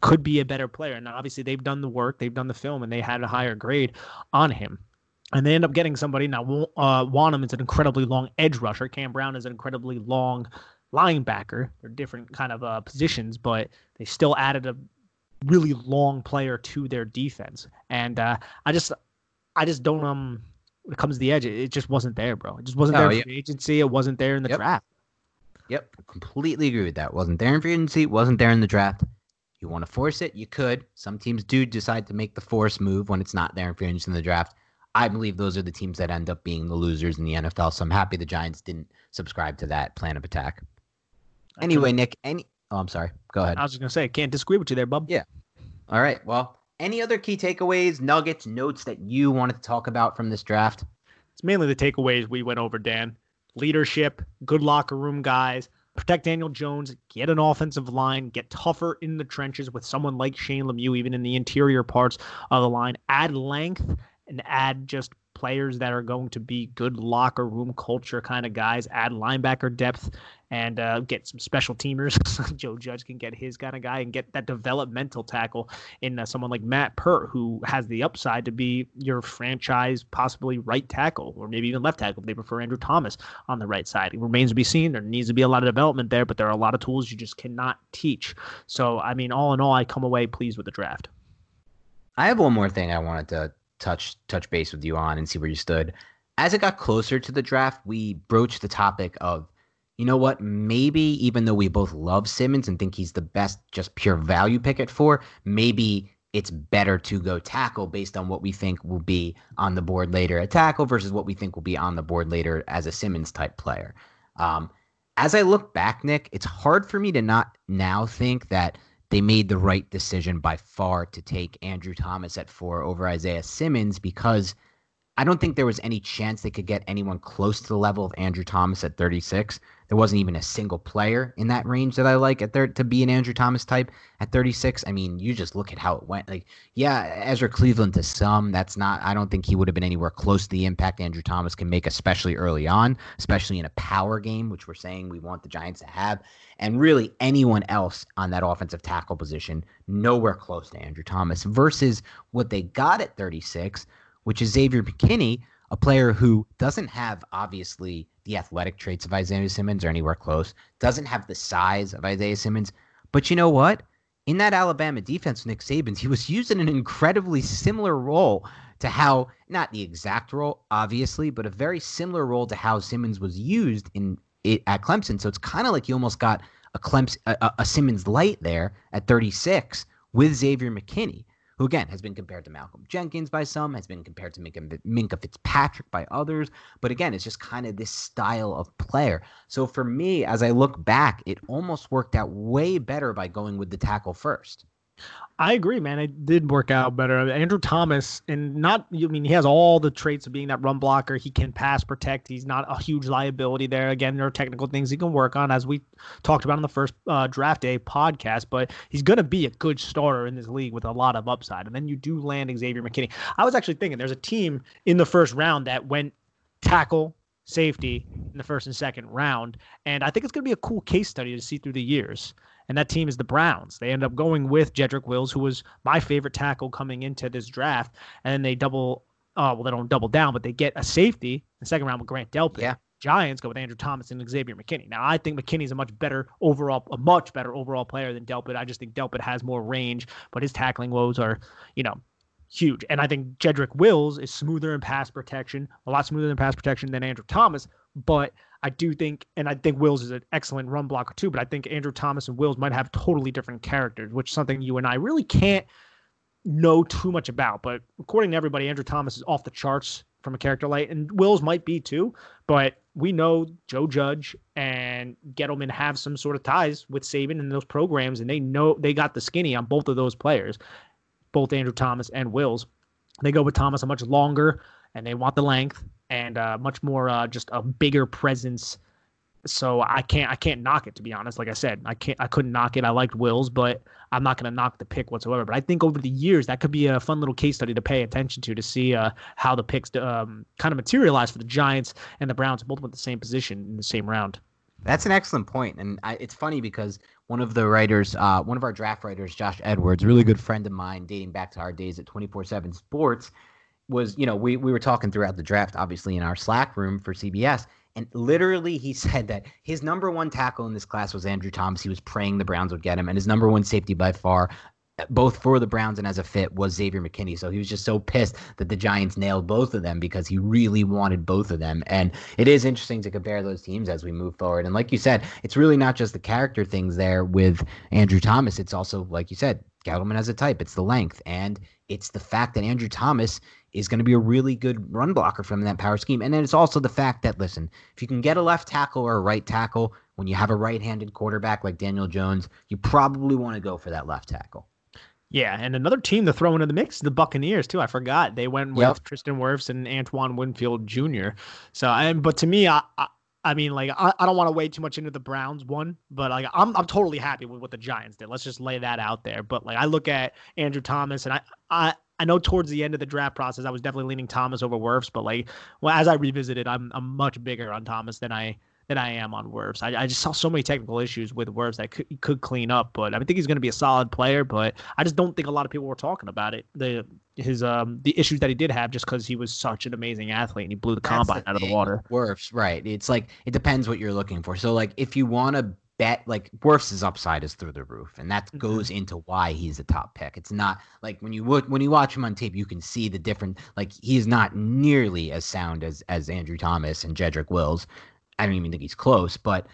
Speaker 2: could be a better player. And obviously they've done the work, they've done the film, and they had a higher grade on him. And they end up getting somebody now. Uh, Wonnum is an incredibly long edge rusher. Cam Brown is an incredibly long linebacker. They're different kind of uh, positions, but they still added a really long player to their defense. And uh, I just, I just don't um it comes to the edge, it, just wasn't there, bro. It just wasn't no, there oh, in free agency. It wasn't there in the
Speaker 1: yep.
Speaker 2: draft.
Speaker 1: Yep, completely agree with that. Wasn't there in free agency. Wasn't there in the draft. You want to force it, you could. Some teams do decide to make the force move when it's not there in free agency in the draft. I believe those are the teams that end up being the losers in the NFL. So I'm happy the Giants didn't subscribe to that plan of attack. Anyway, Nick, any oh I'm sorry. Go ahead.
Speaker 2: I was just gonna say, I can't disagree with you there, bub.
Speaker 1: Yeah. All right. Well, any other key takeaways, nuggets, notes that you wanted to talk about from this draft?
Speaker 2: It's mainly the takeaways we went over, Dan. Leadership, good locker room guys, protect Daniel Jones, get an offensive line, get tougher in the trenches with someone like Shane Lemieux, even in the interior parts of the line, add length and add just players that are going to be good locker room culture kind of guys, add linebacker depth, and uh, get some special teamers. Joe Judge can get his kind of guy and get that developmental tackle in uh, someone like Matt Peart, who has the upside to be your franchise, possibly right tackle, or maybe even left tackle if they prefer Andrew Thomas on the right side. It remains to be seen. There needs to be a lot of development there, but there are a lot of tools you just cannot teach. So, I mean, all in all, I come away pleased with the draft.
Speaker 1: I have one more thing I wanted to touch touch base with you on and see where you stood. As it got closer to the draft, we broached the topic of, you know what, maybe even though we both love Simmons and think he's the best just pure value pick at four, maybe it's better to go tackle based on what we think will be on the board later at tackle versus what we think will be on the board later as a Simmons type player. Um, as I look back, Nick, it's hard for me to not now think that they made the right decision by far to take Andrew Thomas at four over Isaiah Simmons because I don't think there was any chance they could get anyone close to the level of Andrew Thomas at 36. There wasn't even a single player in that range that I like at there to be an Andrew Thomas type at 36. I mean, you just look at how it went. Like, yeah, Ezra Cleveland to some, that's not. I don't think he would have been anywhere close to the impact Andrew Thomas can make, especially early on, especially in a power game, which we're saying we want the Giants to have. And really, anyone else on that offensive tackle position, nowhere close to Andrew Thomas. Versus what they got at 36 which is Xavier McKinney, a player who doesn't have obviously the athletic traits of Isaiah Simmons or anywhere close, doesn't have the size of Isaiah Simmons. But you know what? In that Alabama defense, Nick Saban's, he was used in an incredibly similar role to how, not the exact role, obviously, but a very similar role to how Simmons was used in it at Clemson. So it's kind of like you almost got a Clemson, a, a Simmons light there at 36 with Xavier McKinney who again has been compared to Malcolm Jenkins by some, has been compared to Minkah, Fitzpatrick by others. But again, it's just kind of this style of player. So for me, as I look back, it almost worked out way better by going with the tackle first.
Speaker 2: I agree, man. It did work out better. Andrew Thomas, and not, I mean, he has all the traits of being that run blocker. He can pass protect. He's not a huge liability there. Again, there are technical things he can work on, as we talked about in the first uh, draft day podcast, but he's going to be a good starter in this league with a lot of upside. And then you do land Xavier McKinney. I was actually thinking there's a team in the first round that went tackle, safety in the first and second round. And I think it's going to be a cool case study to see through the years and that team is the Browns. They end up going with Jedrick Wills, who was my favorite tackle coming into this draft, and they double. Uh, well, they don't double down, but they get a safety in the second round with Grant Delpit.
Speaker 1: Yeah.
Speaker 2: Giants go with Andrew Thomas and Xavier McKinney. Now, I think McKinney's a much better overall, a much better overall player than Delpit. I just think Delpit has more range, but his tackling woes are, you know, huge. And I think Jedrick Wills is smoother in pass protection, a lot smoother in pass protection than Andrew Thomas. But I do think, and I think Wills is an excellent run blocker too. But I think Andrew Thomas and Wills might have totally different characters, which is something you and I really can't know too much about. But according to everybody, Andrew Thomas is off the charts from a character light, and Wills might be too. But we know Joe Judge and Gettleman have some sort of ties with Saban and those programs, and they know they got the skinny on both of those players, both Andrew Thomas and Wills. They go with Thomas a much longer, and they want the length and uh, much more uh, just a bigger presence so I can't I can't knock it to be honest. Like I said, I can't I couldn't knock it. I liked Wills, but I'm not going to knock the pick whatsoever. But I think over the years that could be a fun little case study to pay attention to to see uh, how the picks um, kind of materialize for the Giants and the Browns, both with the same position in the same round.
Speaker 1: That's an excellent point, and I, it's funny because one of the writers, uh, one of our draft writers, Josh Edwards, really good friend of mine, dating back to our days at 24/7 Sports, was you know we we were talking throughout the draft, obviously in our Slack room for CBS, and literally, he said that his number one tackle in this class was Andrew Thomas. He was praying the Browns would get him. And his number one safety by far, both for the Browns and as a fit, was Xavier McKinney. So he was just so pissed that the Giants nailed both of them because he really wanted both of them. And it is interesting to compare those teams as we move forward. And like you said, it's really not just the character things there with Andrew Thomas. It's also, like you said, Gettleman as a type. It's the length. And it's the fact that Andrew Thomas is going to be a really good run blocker from that power scheme. And then it's also the fact that, listen, if you can get a left tackle or a right tackle when you have a right handed quarterback like Daniel Jones, you probably want to go for that left tackle.
Speaker 2: Yeah, and another team to throw into the mix, the Buccaneers too. I forgot they went with yep. Tristan Wirfs and Antoine Winfield Jr. So, and but to me, I, I I mean, like I, I don't want to wade too much into the Browns one, but like I'm I'm totally happy with what the Giants did. Let's just lay that out there. But like I look at Andrew Thomas and I I I know towards the end of the draft process, I was definitely leaning Thomas over Wirfs, but like, well, as I revisited, I'm I'm much bigger on Thomas than I than I am on Wirfs. I, I just saw so many technical issues with Wirfs that could, could clean up, but I think he's going to be a solid player. But I just don't think a lot of people were talking about it. The his um the issues that he did have just because he was such an amazing athlete and he blew the That's combine the out of the water.
Speaker 1: Wirfs, right? It's like it depends what you're looking for. So like if you want to bet like Wirfs' upside is through the roof, and that mm-hmm. goes into why he's a top pick. It's not like when you when you watch him on tape, you can see the different. Like he's not nearly as sound as as Andrew Thomas and Jedrick Wills. I don't even think he's close, but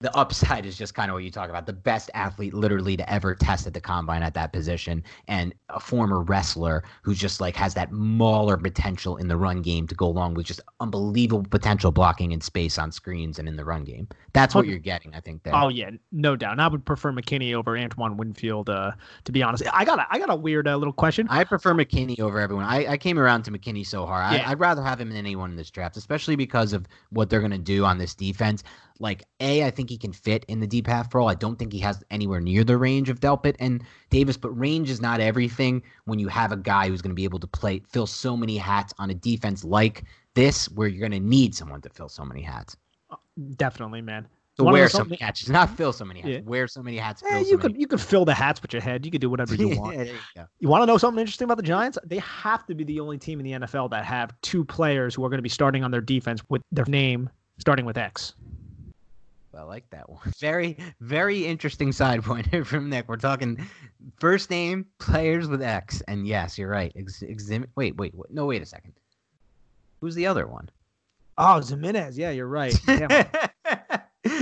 Speaker 1: the upside is just kind of what you talk about. The best athlete literally to ever test at the combine at that position and a former wrestler who's just like has that mauler potential in the run game to go along with just unbelievable potential blocking in space on screens and in the run game. That's what you're getting i think there.
Speaker 2: oh yeah no doubt and i would prefer mckinney over antoine winfield uh, to be honest. I got a, i got a weird uh, little question.
Speaker 1: I prefer mckinney over everyone. I, I came around to mckinney so hard. Yeah. I, i'd rather have him than anyone in this draft especially because of what they're going to do on this defense like a, I think he can fit in the deep half role. I don't think he has anywhere near the range of Delpit and Davis, but range is not everything when you have a guy who's going to be able to play fill so many hats on a defense like this, where you're going to need someone to fill so many hats.
Speaker 2: Uh, definitely, man.
Speaker 1: To wear so many hats, not fill so many hats. Yeah. Wear so many hats.
Speaker 2: Eh,
Speaker 1: you
Speaker 2: so could many. you could fill the hats with your head. You could do whatever you want. you, you want to know something interesting about the Giants? They have to be the only team in the NFL that have two players who are going to be starting on their defense with their name starting with X.
Speaker 1: I like that one. Very, very interesting side point here from Nick. We're talking first name players with X, and yes, you're right. Ex-. Wait, wait, wait, no, wait a second. Who's the other one?
Speaker 2: Oh, Ximines. Yeah, you're right.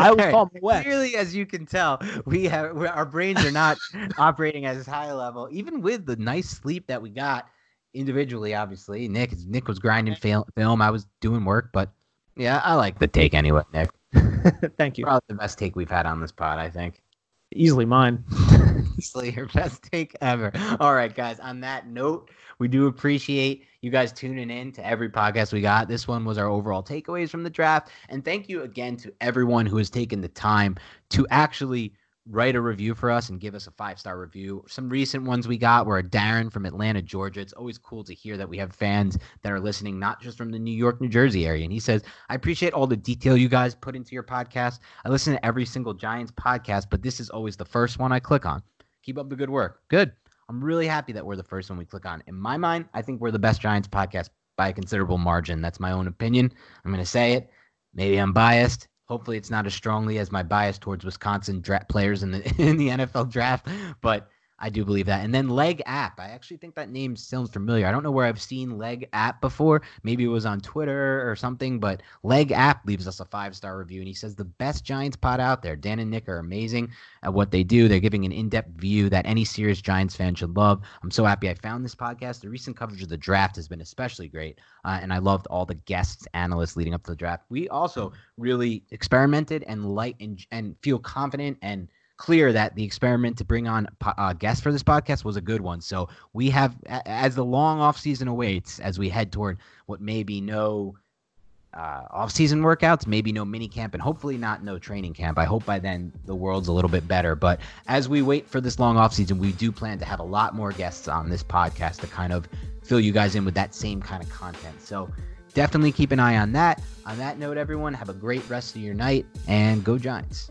Speaker 2: I was called
Speaker 1: West. Clearly, as you can tell, we have our brains are not operating at as high level, even with the nice sleep that we got individually. Obviously, Nick Nick was grinding film. I was doing work, but yeah, I like the take anyway, Nick.
Speaker 2: Thank you.
Speaker 1: Probably the best take we've had on this pod, I think.
Speaker 2: Easily mine.
Speaker 1: Easily your best take ever. All right, guys. On that note, we do appreciate you guys tuning in to every podcast we got. This one was our overall takeaways from the draft. And thank you again to everyone who has taken the time to actually write a review for us and give us a five star review. Some recent ones we got were Darren from Atlanta, Georgia. It's always cool to hear that we have fans that are listening, not just from the New York, New Jersey area. And he says, I appreciate all the detail you guys put into your podcast. I listen to every single Giants podcast, but this is always the first one I click on. Keep up the good work. Good. I'm really happy that we're the first one we click on. In my mind, I think we're the best Giants podcast by a considerable margin. That's my own opinion. I'm going to say it. Maybe I'm biased. Hopefully, it's not as strongly as my bias towards Wisconsin players in the in the NFL draft. But I do believe that. And then Leg App. I actually think that name sounds familiar. I don't know where I've seen Leg App before. Maybe it was on Twitter or something, but Leg App leaves us a five star review. And he says the best Giants pod out there. Dan and Nick are amazing at what they do. They're giving an in depth view that any serious Giants fan should love. I'm so happy I found this podcast. The recent coverage of the draft has been especially great. Uh, and I loved all the guests, analysts leading up to the draft. We also really experimented and light and, and feel confident and clear that the experiment to bring on uh, guests for this podcast was a good one. So we have, as the long off season awaits, as we head toward what may be no uh, off season workouts, maybe no mini camp, and hopefully not no training camp. I hope by then the world's a little bit better. But as we wait for this long off season, we do plan to have a lot more guests on this podcast to kind of fill you guys in with that same kind of content. So definitely keep an eye on that. On that note, everyone, have a great rest of your night and go Giants.